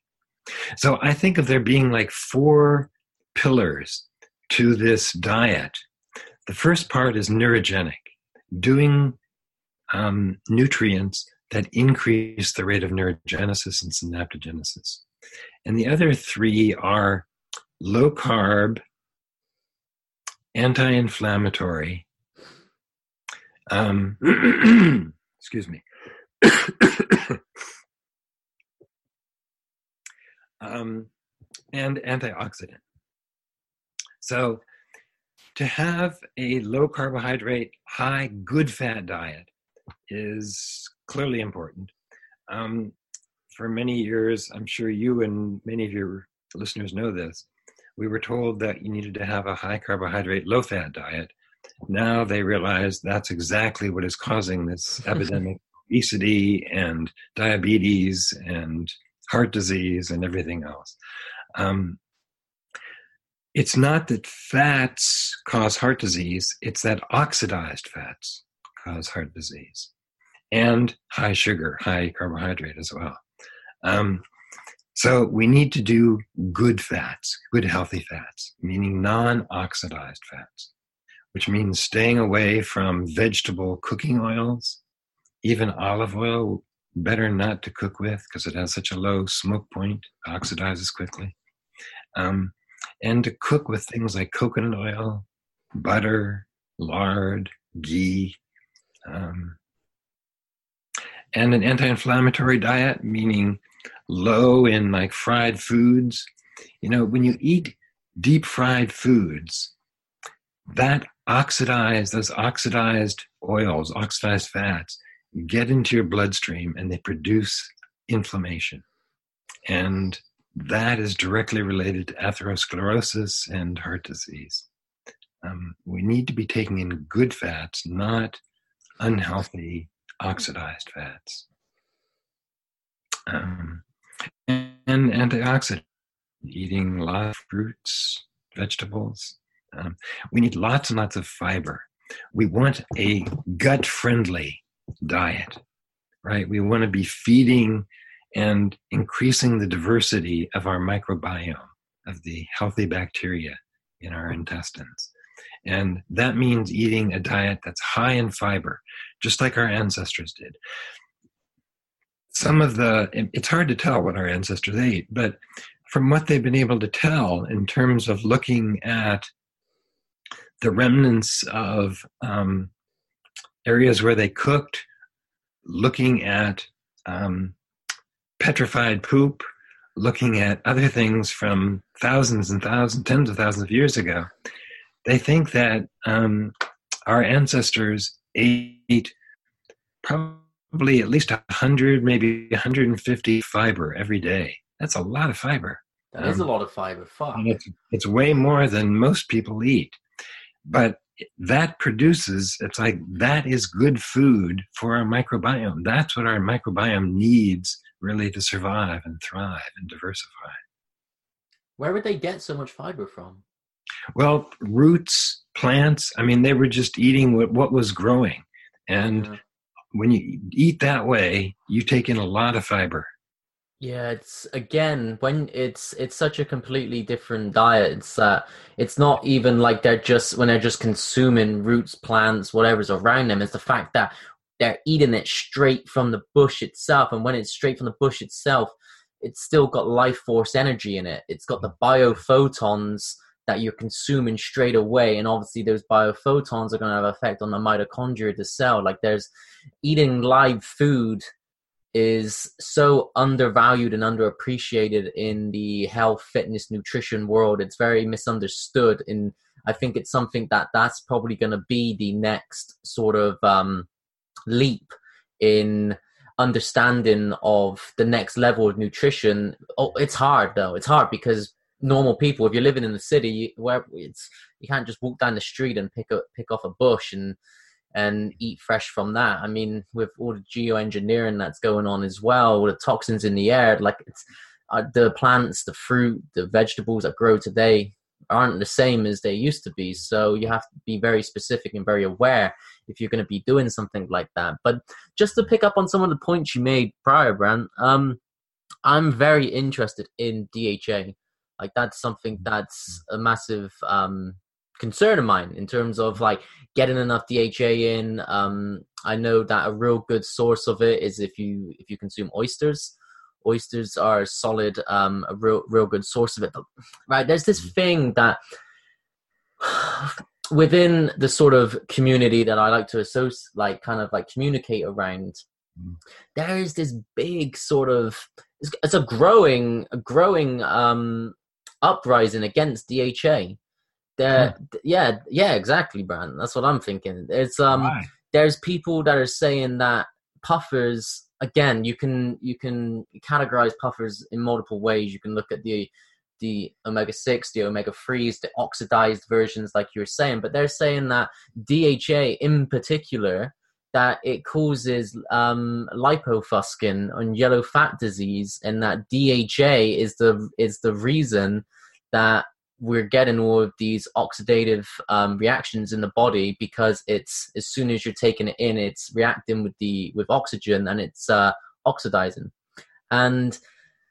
So I think of there being like four pillars to this diet. The first part is neurogenic, doing um, nutrients that increase the rate of neurogenesis and synaptogenesis. And the other three are low carb, anti inflammatory, um, excuse me. um, and antioxidant. So, to have a low carbohydrate, high good fat diet is clearly important. Um, for many years, I'm sure you and many of your listeners know this, we were told that you needed to have a high carbohydrate, low fat diet. Now they realize that's exactly what is causing this epidemic obesity and diabetes and heart disease and everything else. Um, it's not that fats cause heart disease, it's that oxidized fats cause heart disease and high sugar, high carbohydrate as well. Um, So we need to do good fats, good healthy fats, meaning non oxidized fats, which means staying away from vegetable cooking oils, even olive oil, better not to cook with because it has such a low smoke point, oxidizes quickly. Um, and to cook with things like coconut oil, butter, lard, ghee, um, and an anti inflammatory diet, meaning low in like fried foods. You know, when you eat deep fried foods, that oxidized, those oxidized oils, oxidized fats, get into your bloodstream and they produce inflammation. And that is directly related to atherosclerosis and heart disease. Um, we need to be taking in good fats, not unhealthy oxidized fats. Um, and antioxidant, eating a lot of fruits, vegetables. Um, we need lots and lots of fiber. We want a gut friendly diet, right? We want to be feeding and increasing the diversity of our microbiome, of the healthy bacteria in our intestines. And that means eating a diet that's high in fiber, just like our ancestors did. Some of the, it's hard to tell what our ancestors ate, but from what they've been able to tell in terms of looking at the remnants of um, areas where they cooked, looking at um, petrified poop, looking at other things from thousands and thousands, tens of thousands of years ago, they think that um, our ancestors ate probably at least 100, maybe 150 fiber every day. That's a lot of fiber. That um, is a lot of fiber. Fuck. It's, it's way more than most people eat. But that produces, it's like that is good food for our microbiome. That's what our microbiome needs really to survive and thrive and diversify. Where would they get so much fiber from? Well, roots, plants, I mean, they were just eating what, what was growing. And yeah. when you eat that way, you take in a lot of fiber. Yeah, it's again when it's it's such a completely different diet. It's uh it's not even like they're just when they're just consuming roots, plants, whatever's around them. It's the fact that they're eating it straight from the bush itself, and when it's straight from the bush itself, it's still got life force energy in it. It's got the biophotons that you're consuming straight away. And obviously those biophotons are going to have effect on the mitochondria of the cell. Like there's eating live food is so undervalued and underappreciated in the health fitness nutrition world. It's very misunderstood. And i think it's something that that's probably going to be the next sort of um, leap in understanding of the next level of nutrition oh, it's hard though it's hard because normal people. If you're living in the city, where it's you can't just walk down the street and pick up pick off a bush and and eat fresh from that. I mean, with all the geoengineering that's going on as well, with the toxins in the air, like it's uh, the plants, the fruit, the vegetables that grow today aren't the same as they used to be. So you have to be very specific and very aware if you're going to be doing something like that. But just to pick up on some of the points you made prior, Brant, um, I'm very interested in DHA. Like that's something that's a massive um, concern of mine in terms of like getting enough DHA in. Um, I know that a real good source of it is if you if you consume oysters. Oysters are solid, um, a real real good source of it. Right? There's this mm-hmm. thing that within the sort of community that I like to associate, like kind of like communicate around. Mm. There is this big sort of it's, it's a growing a growing um uprising against DHA. There, hmm. yeah, yeah, exactly, Brant. That's what I'm thinking. It's um, right. there's people that are saying that PUFAs again. You can you can categorize PUFAs in multiple ways. You can look at the the omega 6 the omega 3s the oxidized versions like you were saying but they're saying that dha in particular that it causes um, lipofuscin and yellow fat disease, and that DHA is the is the reason that we're getting all of these oxidative um, reactions in the body because it's as soon as you're taking it in, it's reacting with the with oxygen and it's uh, oxidizing. And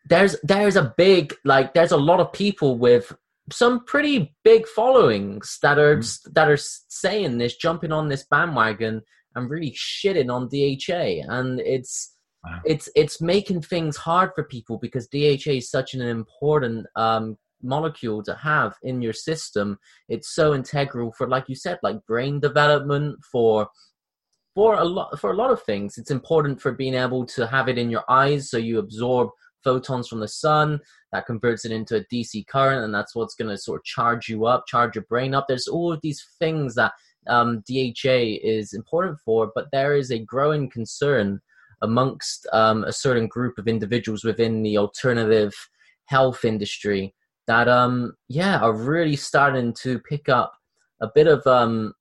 there's there's a big like there's a lot of people with some pretty big followings that are Mm. that are saying this, jumping on this bandwagon and really shitting on DHA, and it's Wow. it's it's making things hard for people because DHA is such an important um, molecule to have in your system. It's so integral for, like you said, like brain development for for a lot for a lot of things. It's important for being able to have it in your eyes so you absorb photons from the sun that converts it into a DC current, and that's what's going to sort of charge you up, charge your brain up. There's all of these things that um, DHA is important for, but there is a growing concern amongst um, a certain group of individuals within the alternative health industry that, um, yeah, are really starting to pick up a bit of um,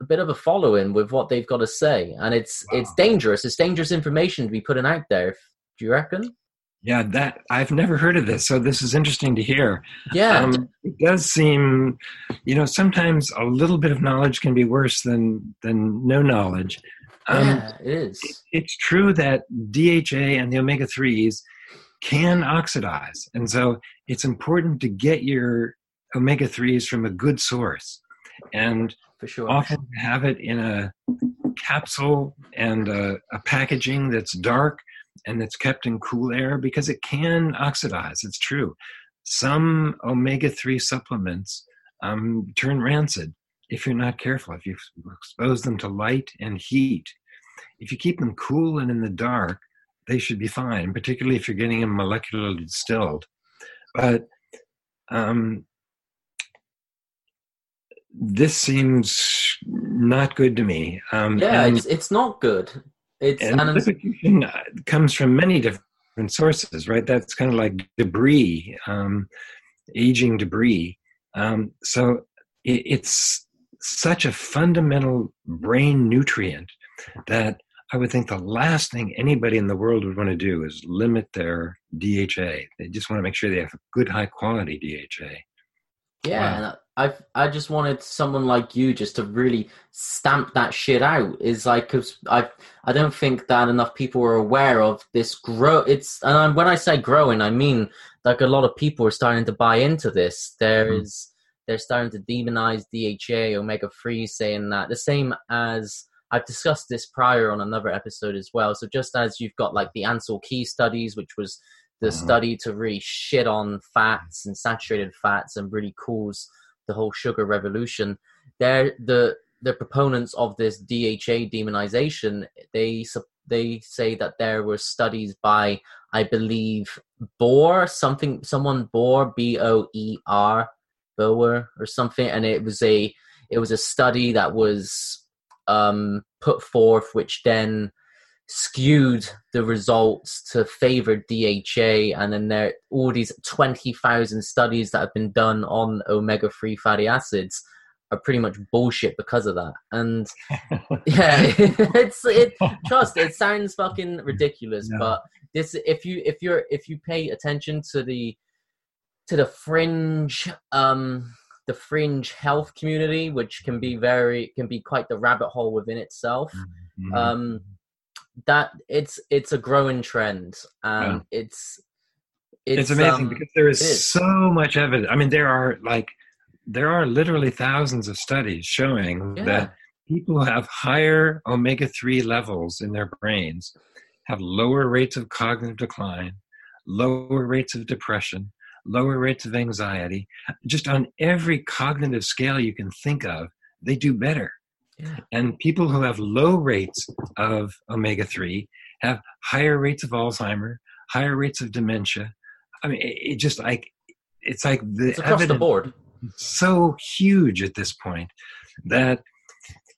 a bit of a following with what they've got to say, and it's it's dangerous. It's dangerous information to be putting out there. Do you reckon? Yeah, that I've never heard of this, so this is interesting to hear. Yeah, Um, it does seem, you know, sometimes a little bit of knowledge can be worse than than no knowledge. Um, yeah, it is. it's true that DHA and the omega 3s can oxidize. And so it's important to get your omega 3s from a good source. And For sure. often have it in a capsule and a, a packaging that's dark and that's kept in cool air because it can oxidize. It's true. Some omega 3 supplements um, turn rancid if you're not careful, if you expose them to light and heat. If you keep them cool and in the dark, they should be fine, particularly if you're getting them molecularly distilled. But um, this seems not good to me. Um, yeah, it's it's not good. It's and it's- uh, comes from many different sources, right? That's kind of like debris, um, aging debris. Um, so it, it's such a fundamental brain nutrient that I would think the last thing anybody in the world would want to do is limit their DHA. They just want to make sure they have good, high quality DHA. yeah, Wow. and I I just wanted someone like you just to really stamp that shit out. Is like because I I don't think that enough people are aware of this grow. It's and I, when I say growing, I mean like a lot of people are starting to buy into this. There Mhm. is they're starting to demonize DHA, omega three, saying that the same as I've discussed this prior on another episode as well. So just as you've got like the Ancel Key studies, which was the Mhm. study to really shit on fats and saturated fats and really cause the whole sugar revolution. They're the the proponents of this DHA demonization. They they say that there were studies by I believe Boer something someone Boer B O E R Boer or something, and it was a it was a study that was um, put forth, which then skewed the results to favor DHA, and then there are all these twenty thousand studies that have been done on omega three fatty acids are pretty much bullshit because of that. And yeah, it's it. Trust it sounds fucking ridiculous, Yeah. but this if you if you're if you pay attention to the to the fringe um the fringe health community which can be very can be quite the rabbit hole within itself Mhm. um that it's it's a growing trend and it's it's, amazing um, because there is, is. so much evidence. I mean, there are like there are literally thousands of studies showing Yeah. that people who have higher omega three levels in their brains have lower rates of cognitive decline, lower rates of depression, lower rates of anxiety. Just on every cognitive scale you can think of, they do better. Yeah. And people who have low rates of omega 3 have higher rates of Alzheimer, higher rates of dementia. I mean, it, it just like, it's like the it's across the board so huge at this point that,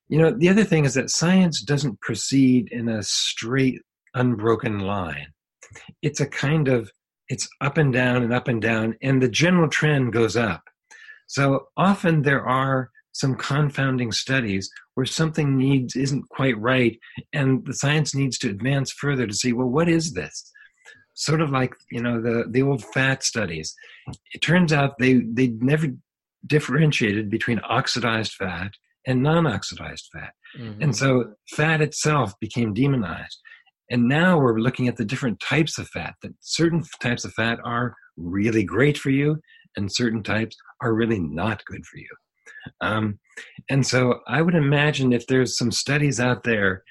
you know, the other thing is that science doesn't proceed in a straight, unbroken line. It's a kind of, it's up and down and up and down, and the general trend goes up. So often there are some confounding studies where something needs isn't quite right and the science needs to advance further to see well what is this sort of like you know the the old fat studies it turns out they they never differentiated between oxidized fat and non-oxidized fat Mhm. and so fat itself became demonized And now we're looking at the different types of fat, that certain types of fat are really great for you, and certain types are really not good for you. Um, and so I would imagine if there's some studies out there,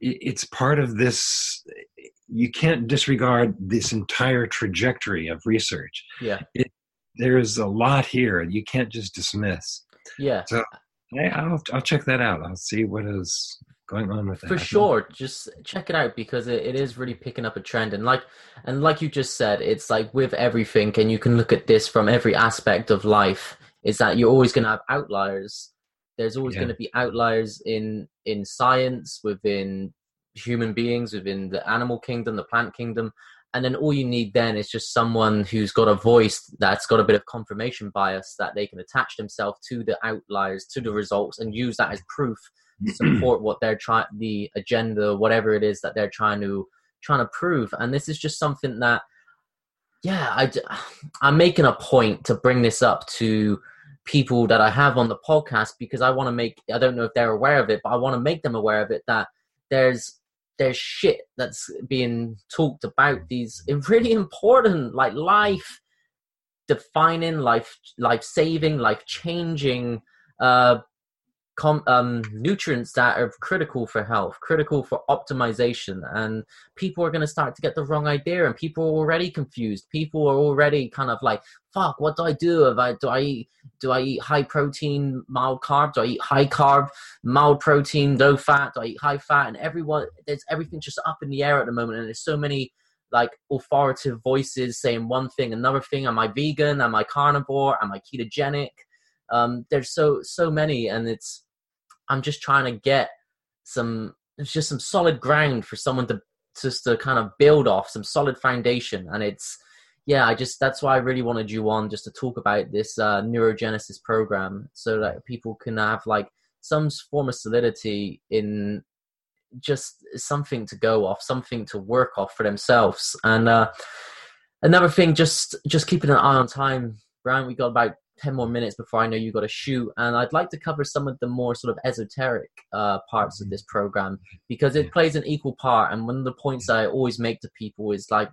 it's part of this. You can't disregard this entire trajectory of research. Yeah. It, there's a lot here you can't just dismiss. Yeah. So I, will I'll check that out. I'll see what is going on with that. For sure, just check it out because it, it is really picking up a trend. And like and like you just said, it's like with everything, and you can look at this from every aspect of life. Is that you're always going to have outliers. There's always yeah. going to be outliers in in science, within human beings, within the animal kingdom, the plant kingdom, and then all you need then is just someone who's got a voice that's got a bit of confirmation bias that they can attach themselves to the outliers to the results and use that as proof support what they're trying the agenda whatever it is that they're trying to trying to prove. And this is just something that yeah I, i'm making a point to bring this up to people that i have on the podcast because i want to make i don't know if they're aware of it but i want to make them aware of it that there's there's shit that's being talked about these really important like life defining life life saving life changing uh com- um, nutrients that are critical for health, critical for optimization, and people are going to start to get the wrong idea, and people are already confused. People are already kind of like, "Fuck, what do I do? If I do I eat do I eat high protein, mild carb? Do I eat high carb, mild protein, low fat? Do I eat high fat?" And everyone, there's everything just up in the air at the moment, and there's so many like authoritative voices saying one thing, another thing. Am I vegan? Am I carnivore? Am I ketogenic? Um, there's so so many, and it's I'm just trying to get some it's just some solid ground for someone to just to kind of build off some solid foundation. And it's yeah i just that's why i really wanted you on just to talk about this uh, neurogenesis program so that people can have like some form of solidity in just something to go off something to work off for themselves. And uh another thing just just keeping an eye on time brian we got about 10 more minutes before I know you got to shoot. And I'd like to cover some of the more sort of esoteric uh, parts of this program because it plays an equal part. And one of the points I always make to people is like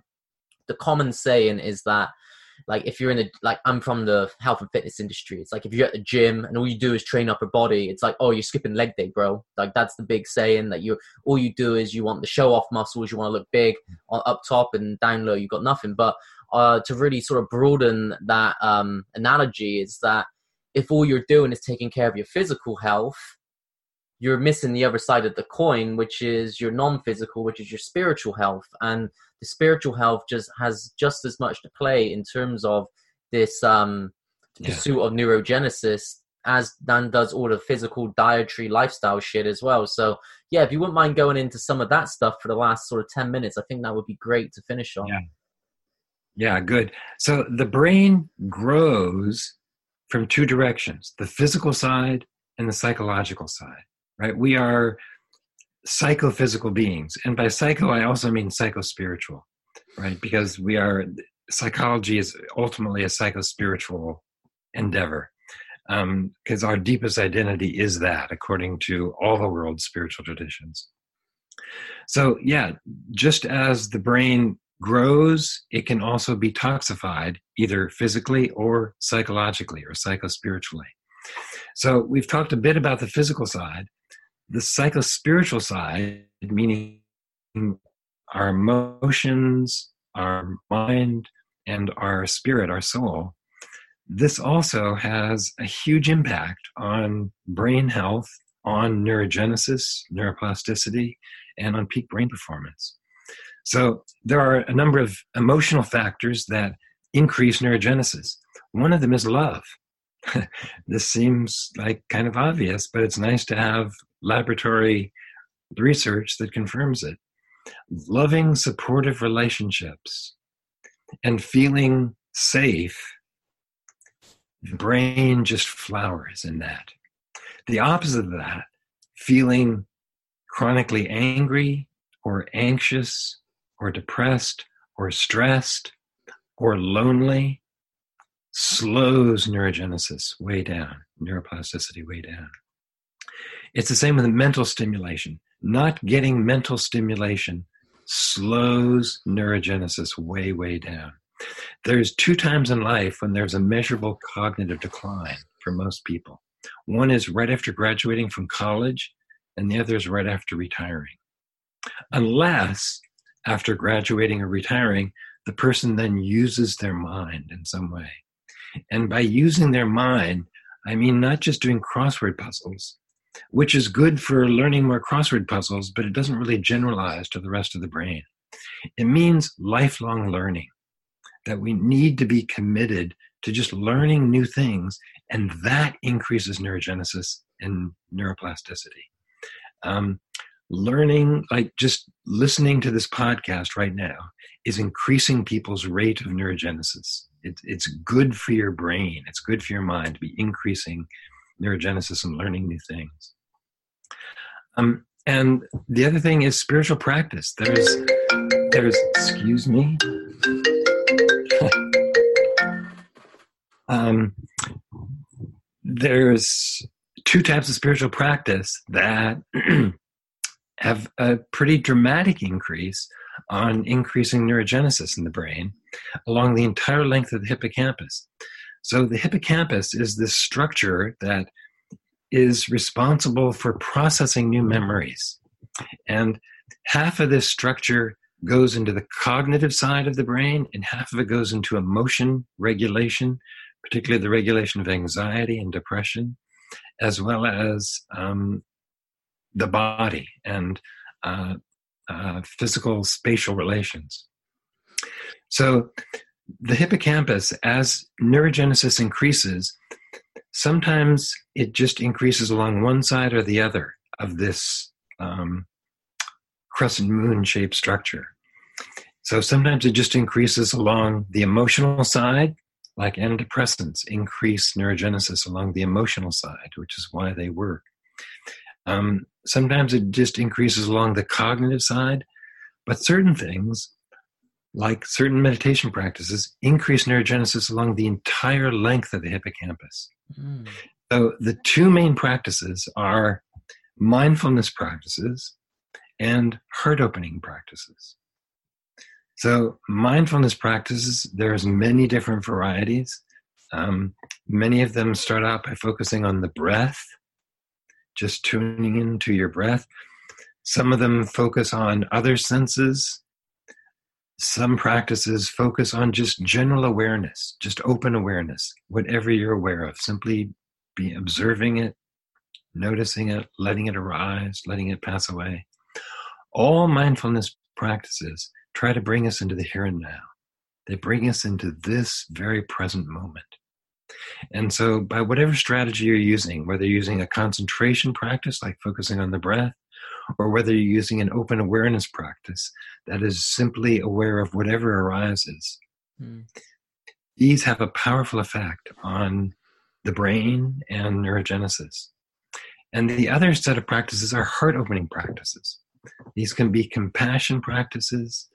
the common saying is that like if you're in the like i'm from the health and fitness industry it's like if you're at the gym and all you do is train up your body it's like oh you're skipping leg day bro like that's the big saying that you all you do is you want the show off muscles you want to look big on up top and down low you got nothing but uh, to really sort of broaden that um, analogy is that if all you're doing is taking care of your physical health, you're missing the other side of the coin, which is your non-physical, which is your spiritual health, and the spiritual health just has just as much to play in terms of this um, pursuit yeah. of neurogenesis as Dan does all the physical dietary lifestyle shit as well. So yeah, if you wouldn't mind going into some of that stuff for the last sort of ten minutes, I think that would be great to finish on. Yeah. Yeah, good. So the brain grows from two directions the physical side and the psychological side, right? We are psychophysical beings. And by psycho, I also mean psychospiritual, right? Because we are, psychology is ultimately a psychospiritual endeavor. Because um, our deepest identity is that, according to all the world's spiritual traditions. So, yeah, just as the brain grows, it can also be toxified either physically or psychologically or psychospiritually. So we've talked a bit about the physical side. The psychospiritual side, meaning our emotions, our mind, and our spirit, our soul, this also has a huge impact on brain health, on neurogenesis, neuroplasticity, and on peak brain performance. So there are a number of emotional factors that increase neurogenesis. One of them is love. this seems like kind of obvious, but it's nice to have laboratory research that confirms it. Loving, supportive relationships and feeling safe, the brain just flowers in that. The opposite of that, feeling chronically angry or anxious or depressed or stressed or lonely slows neurogenesis way down, neuroplasticity way down. It's the same with mental stimulation. Not getting mental stimulation slows neurogenesis way, way down. There's two times in life when there's a measurable cognitive decline for most people. One is right after graduating from college, and the other is right after retiring. Unless after graduating or retiring, the person then uses their mind in some way. And by using their mind, I mean not just doing crossword puzzles, which is good for learning more crossword puzzles, but it doesn't really generalize to the rest of the brain. It means lifelong learning, that we need to be committed to just learning new things, and that increases neurogenesis and neuroplasticity. Um, learning, like just listening to this podcast right now, is increasing people's rate of neurogenesis. It, it's good for your brain, it's good for your mind to be increasing neurogenesis and learning new things. Um, and the other thing is spiritual practice. There's, there's, excuse me. um, there's two types of spiritual practice that have a pretty dramatic increase on increasing neurogenesis in the brain along the entire length of the hippocampus. So, the hippocampus is this structure that is responsible for processing new memories. And half of this structure goes into the cognitive side of the brain, and half of it goes into emotion regulation, particularly the regulation of anxiety and depression, as well as um, the body and uh, uh, physical spatial relations. So, the hippocampus, as neurogenesis increases, sometimes it just increases along one side or the other of this um, crescent moon shaped structure. So sometimes it just increases along the emotional side, like antidepressants increase neurogenesis along the emotional side, which is why they work. Um, sometimes it just increases along the cognitive side, but certain things, like certain meditation practices, increase neurogenesis along the entire length of the hippocampus. Mm. So the two main practices are mindfulness practices and heart opening practices. So mindfulness practices, there's many different varieties. Um, many of them start out by focusing on the breath just tuning into your breath. Some of them focus on other senses. Some practices focus on just general awareness, just open awareness, whatever you're aware of. Simply be observing it, noticing it, letting it arise, letting it pass away. All mindfulness practices try to bring us into the here and now. They bring us into this very present moment. And so, by whatever strategy you're using, whether you're using a concentration practice like focusing on the breath, or whether you're using an open awareness practice that is simply aware of whatever arises, mm. these have a powerful effect on the brain and neurogenesis. And the other set of practices are heart opening practices. These can be compassion practices,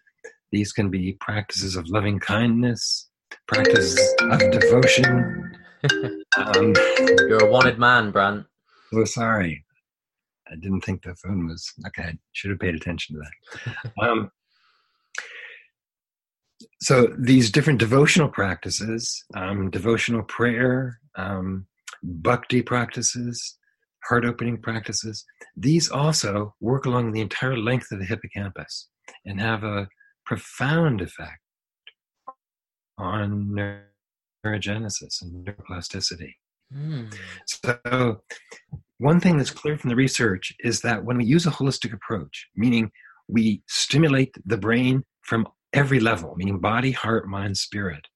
these can be practices of loving kindness, practices of devotion, um, You're a wanted man, Brant. So sorry. I didn't think the phone was okay. I should have paid attention to that. um, so these different devotional practices, um, devotional prayer, um, bhakti practices, heart opening practices, these also work along the entire length of the hippocampus and have a profound effect on neurogenesis and neuroplasticity. Mm. So, one thing that's clear from the research is that when we use a holistic approach, meaning we stimulate the brain from every level, meaning body, heart, mind, spirit,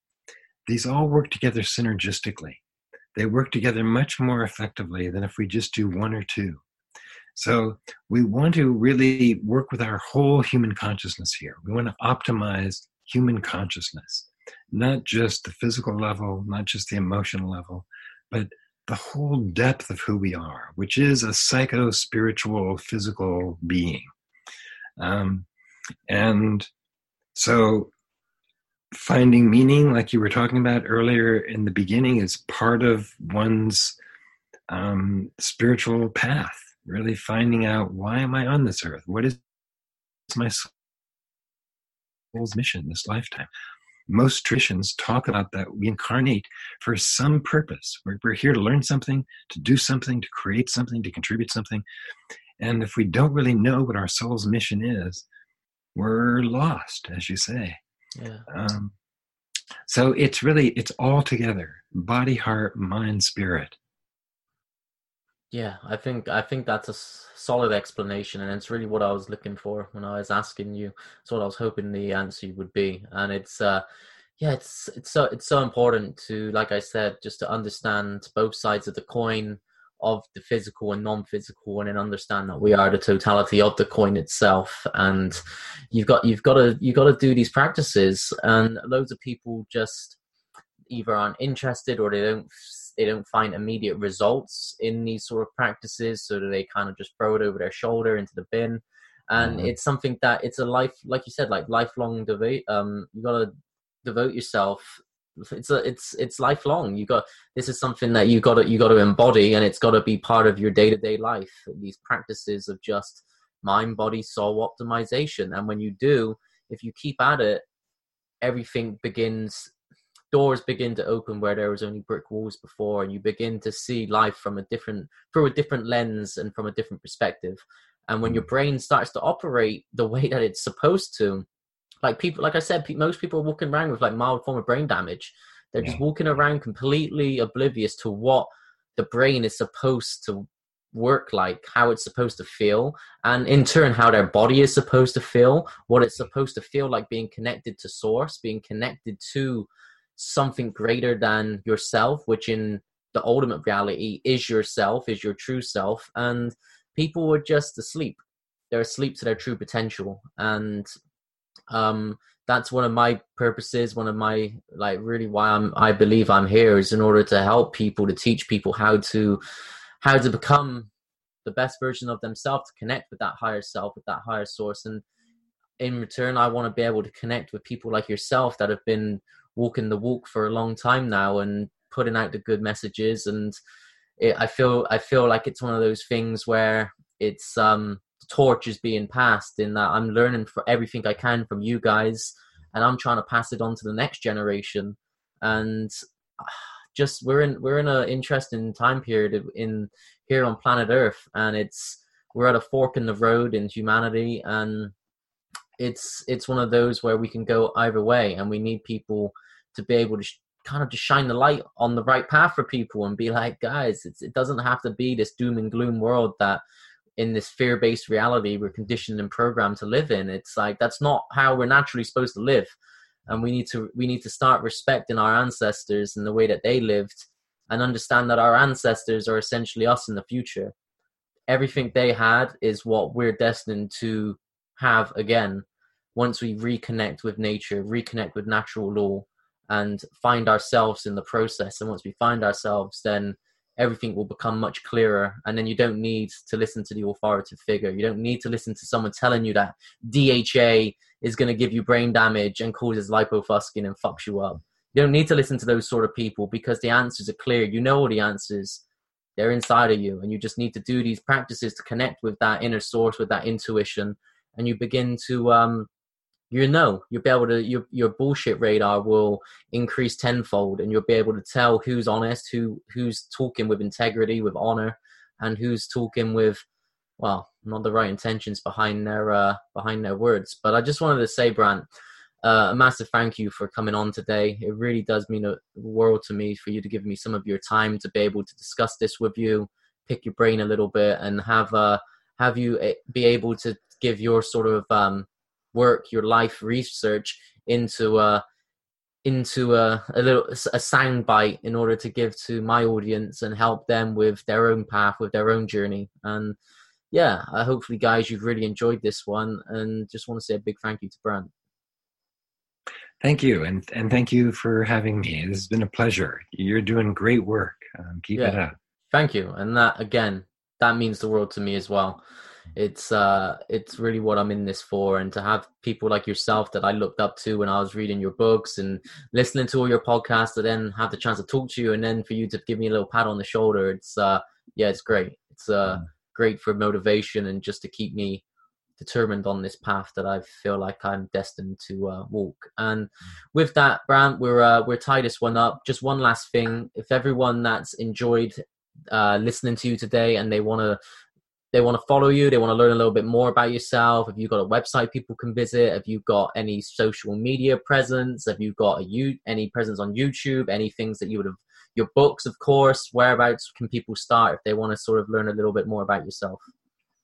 these all work together synergistically. They work together much more effectively than if we just do one or two. So, we want to really work with our whole human consciousness here. We want to optimize human consciousness not just the physical level, not just the emotional level, but the whole depth of who we are, which is a psycho spiritual physical being. Um, and so finding meaning, like you were talking about earlier in the beginning, is part of one's um, spiritual path. Really finding out why am I on this earth? What is my soul's mission this lifetime. Most traditions talk about that we incarnate for some purpose. We're, we're here to learn something, to do something, to create something, to contribute something. And if we don't really know what our soul's mission is, we're lost, as you say. Yeah. Um, so it's really it's all together: body, heart, mind, spirit. Yeah, I think I think that's a solid explanation, and it's really what I was looking for when I was asking you. It's what I was hoping the answer would be, and it's uh, yeah, it's it's so it's so important to, like I said, just to understand both sides of the coin of the physical and non-physical, and then understand that we are the totality of the coin itself. And you've got you've got to you've got to do these practices, and loads of people just either aren't interested or they don't they don't find immediate results in these sort of practices so they kind of just throw it over their shoulder into the bin. And Mhm. it's something that it's a life like you said like lifelong debate um you got to devote yourself it's a it's it's lifelong. You got this is something that you got to you got to embody and it's got to be part of your day-to-day life. These practices of just mind body soul optimization. And when you do if you keep at it everything begins doors begin to open where there was only brick walls before and you begin to see life from a different through a different lens and from a different perspective. And when your mm. brain starts to operate the way that it's supposed to like people like i said pe- most people are walking around with like mild form of brain damage. They're just walking around completely oblivious to what the brain is supposed to work like how it's supposed to feel and in turn how their body is supposed to feel what it's supposed to feel like being connected to source being connected to something greater than yourself which in the ultimate reality is yourself is your true self and people are just asleep. They're asleep to their true potential. And um that's one of my purposes one of my like really why i'm i believe i'm here is in order to help people to teach people how to how to become the best version of themselves to connect with that higher self with that higher source. And in return i want to be able to connect with people like yourself that have been walking the walk for a long time now and putting out the good messages. And it, i feel i feel like it's one of those things where it's um the torch is being passed in that i'm learning for everything i can from you guys and i'm trying to pass it on to the next generation. And just we're in we're in an interesting time period in here on planet earth and it's we're at a fork in the road in humanity and it's it's one of those where we can go either way and we need people to be able to sh- kind of just shine the light on the right path for people and be like guys it doesn't have to be this doom and gloom world that in this fear-based reality we're conditioned and programmed to live in. It's like that's not how we're naturally supposed to live and we need to we need to start respecting our ancestors and the way that they lived and understand that our ancestors are essentially us in the future. Everything they had is what we're destined to have again once we reconnect with nature reconnect with natural law and find ourselves in the process and once we find ourselves then everything will become much clearer. And then you don't need to listen to the authoritative figure. You don't need to listen to someone telling you that dha is going to give you brain damage and causes lipofuscin and fucks you up. You don't need to listen to those sort of people because the answers are clear. You know all the answers. They're inside of you and you just need to do these practices to connect with that inner source with that intuition and you begin to um you know you'll be able to your your bullshit radar will increase tenfold and you'll be able to tell who's honest who who's talking with integrity with honor and who's talking with well not the right intentions behind their uh behind their words but i just wanted to say brant uh, a massive thank you for coming on today. It really does mean a world to me for you to give me some of your time to be able to discuss this with you, pick your brain a little bit, and have uh, have you eh, be able to give your sort of um, work, your life research into a into a, a little a sound bite in order to give to my audience and help them with their own path, with their own journey. And yeah, uh, hopefully, guys, you've really enjoyed this one, and just want to say a big thank you to Brant. Thank you, and and thank you for having me. This has been a pleasure. You're doing great work. Um, keep it up. Thank you, and that again, that means the world to me as well. It's uh, it's really what I'm in this for, and to have people like yourself that I looked up to when I was reading your books and listening to all your podcasts, to then have the chance to talk to you, and then for you to give me a little pat on the shoulder. It's uh, yeah, it's great. It's uh, Mm. great for motivation and just to keep me determined on this path that I feel like I'm destined to uh, walk. And with that, Brant, we're uh, we're tie this one up. Just one last thing: if everyone that's enjoyed uh, listening to you today and they want to they want to follow you, they want to learn a little bit more about yourself. Have you got a website people can visit? Have you got any social media presence? Have you got a you any presence on YouTube? Any things that you would have your books, of course. Whereabouts can people start if they want to sort of learn a little bit more about yourself?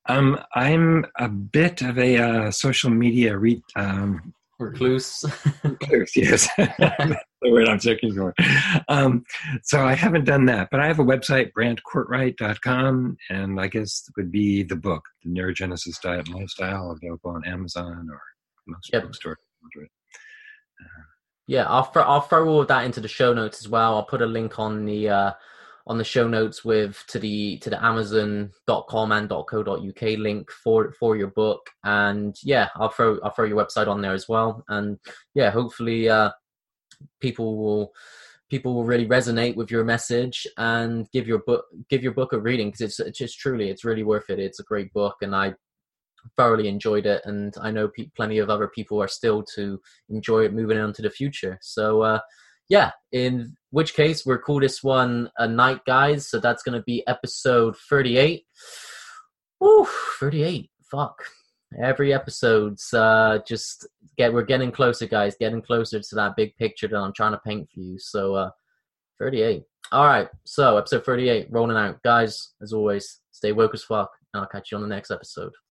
Um, I'm a bit of a uh, social media re- um, recluse. recluse, yes, the word I'm checking for. Um, so I haven't done that, but I have a website, brantcortright.com, and I guess it would be the book, The Neurogenesis Diet and Lifestyle, available on Amazon or most yep. bookstores. Uh, yeah, I'll throw, I'll throw all of that into the show notes as well. I'll put a link on the uh, on the show notes with to the to the amazon.com and .co.uk link for for your book and yeah i'll throw i'll throw your website on there as well and yeah hopefully uh people will people will really resonate with your message and give your book give your book a reading because it's, just truly it's really worth it it's a great book and i thoroughly enjoyed it and i know pe- plenty of other people are still to enjoy it moving on to the future so uh yeah, in which case we're call this one a night, guys. So that's going to be episode 38. Woo, 38. Fuck. Every episode's uh, just get we're getting closer, guys. Getting closer to that big picture that I'm trying to paint for you. So, uh, 38. All right. So, episode 38, rolling out, guys. As always, stay woke as fuck, and I'll catch you on the next episode.